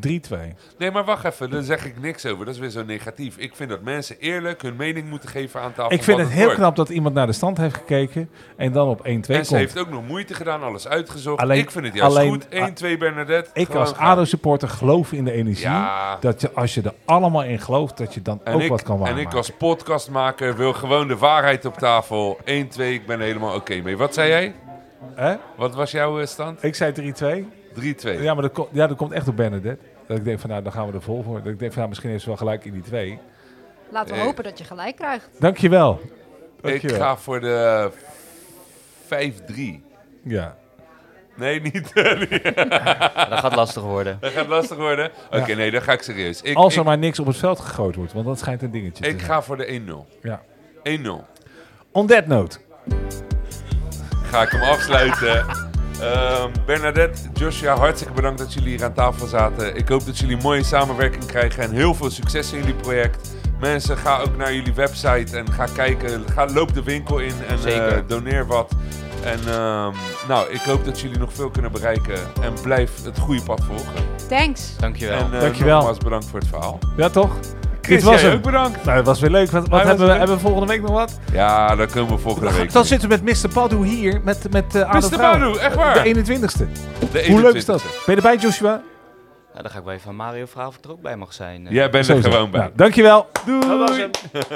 Nee, maar wacht even, daar zeg ik niks over. Dat is weer zo negatief. Ik vind dat mensen eerlijk hun mening moeten geven aan tafel. Ik vind het heel wordt. knap dat iemand naar de stand heeft gekeken en dan op 1-2 En komt. ze heeft ook nog moeite gedaan, alles uitgezocht. Alleen- ik vind het juist alleen- goed. 1-2 Bernadette. Ik als. ADO-supporter geloof in de energie. Ja. Dat je, als je er allemaal in gelooft, dat je dan En ook ik, wat kan en waarmaken. ik als podcastmaker wil gewoon de waarheid op tafel. 1-2, ik ben er helemaal oké mee. Wat zei jij? Hè? Wat was jouw eh, stand? Ik zei 3-2. 3-2. Ja, maar dat, ko- ja, dat komt echt op Bernadette. Dat ik denk van, nou, dan gaan we er vol voor. Dat ik denk van, nou, misschien heeft ze wel gelijk in die twee. Laten we Eh. hopen dat je gelijk krijgt. Dankjewel. ik Dankjewel. ga voor de 5-3. Ja. Nee, niet. <laughs> <laughs> Dat gaat lastig worden. Dat gaat lastig worden. Oké, Ja. nee, dan ga ik serieus. Ik, Als er ik, maar niks op het veld gegooid wordt, want dat schijnt een dingetje te ik zijn. ga voor de 1-0. Ja. 1-0. On that note. Ga ik hem afsluiten. Ehm, Bernadette, Joshua, hartstikke bedankt dat jullie hier aan tafel zaten. Ik hoop dat jullie een mooie samenwerking krijgen en heel veel succes in jullie project. Mensen, ga ook naar jullie website en ga kijken. Ga, loop de winkel in en eh, Zeker. doneer wat. En ehm, nou, ik hoop dat jullie nog veel kunnen bereiken. En blijf het goede pad volgen. Thanks. Dankjewel. En eh, Dankjewel. nogmaals bedankt voor het verhaal. Ja, toch? Chris, Dit was jij hem. ook bedankt. Nou, dat was weer leuk. Wat, hebben, we, leuk. hebben we volgende week nog wat? Ja, dan komen we volgende week. Dan zitten we met Mr. Badu hier, met, met uh, Mr. Badu, echt waar? De 21ste. De Hoe leuk is dat? 21ste. Ben je erbij, Joshua? Nou, dan ga ik bij Van Mario vragen of ik er ook bij mag zijn. eh. Jij bent er gewoon bij. Nou, dankjewel. Doei. Dat was hem. <laughs>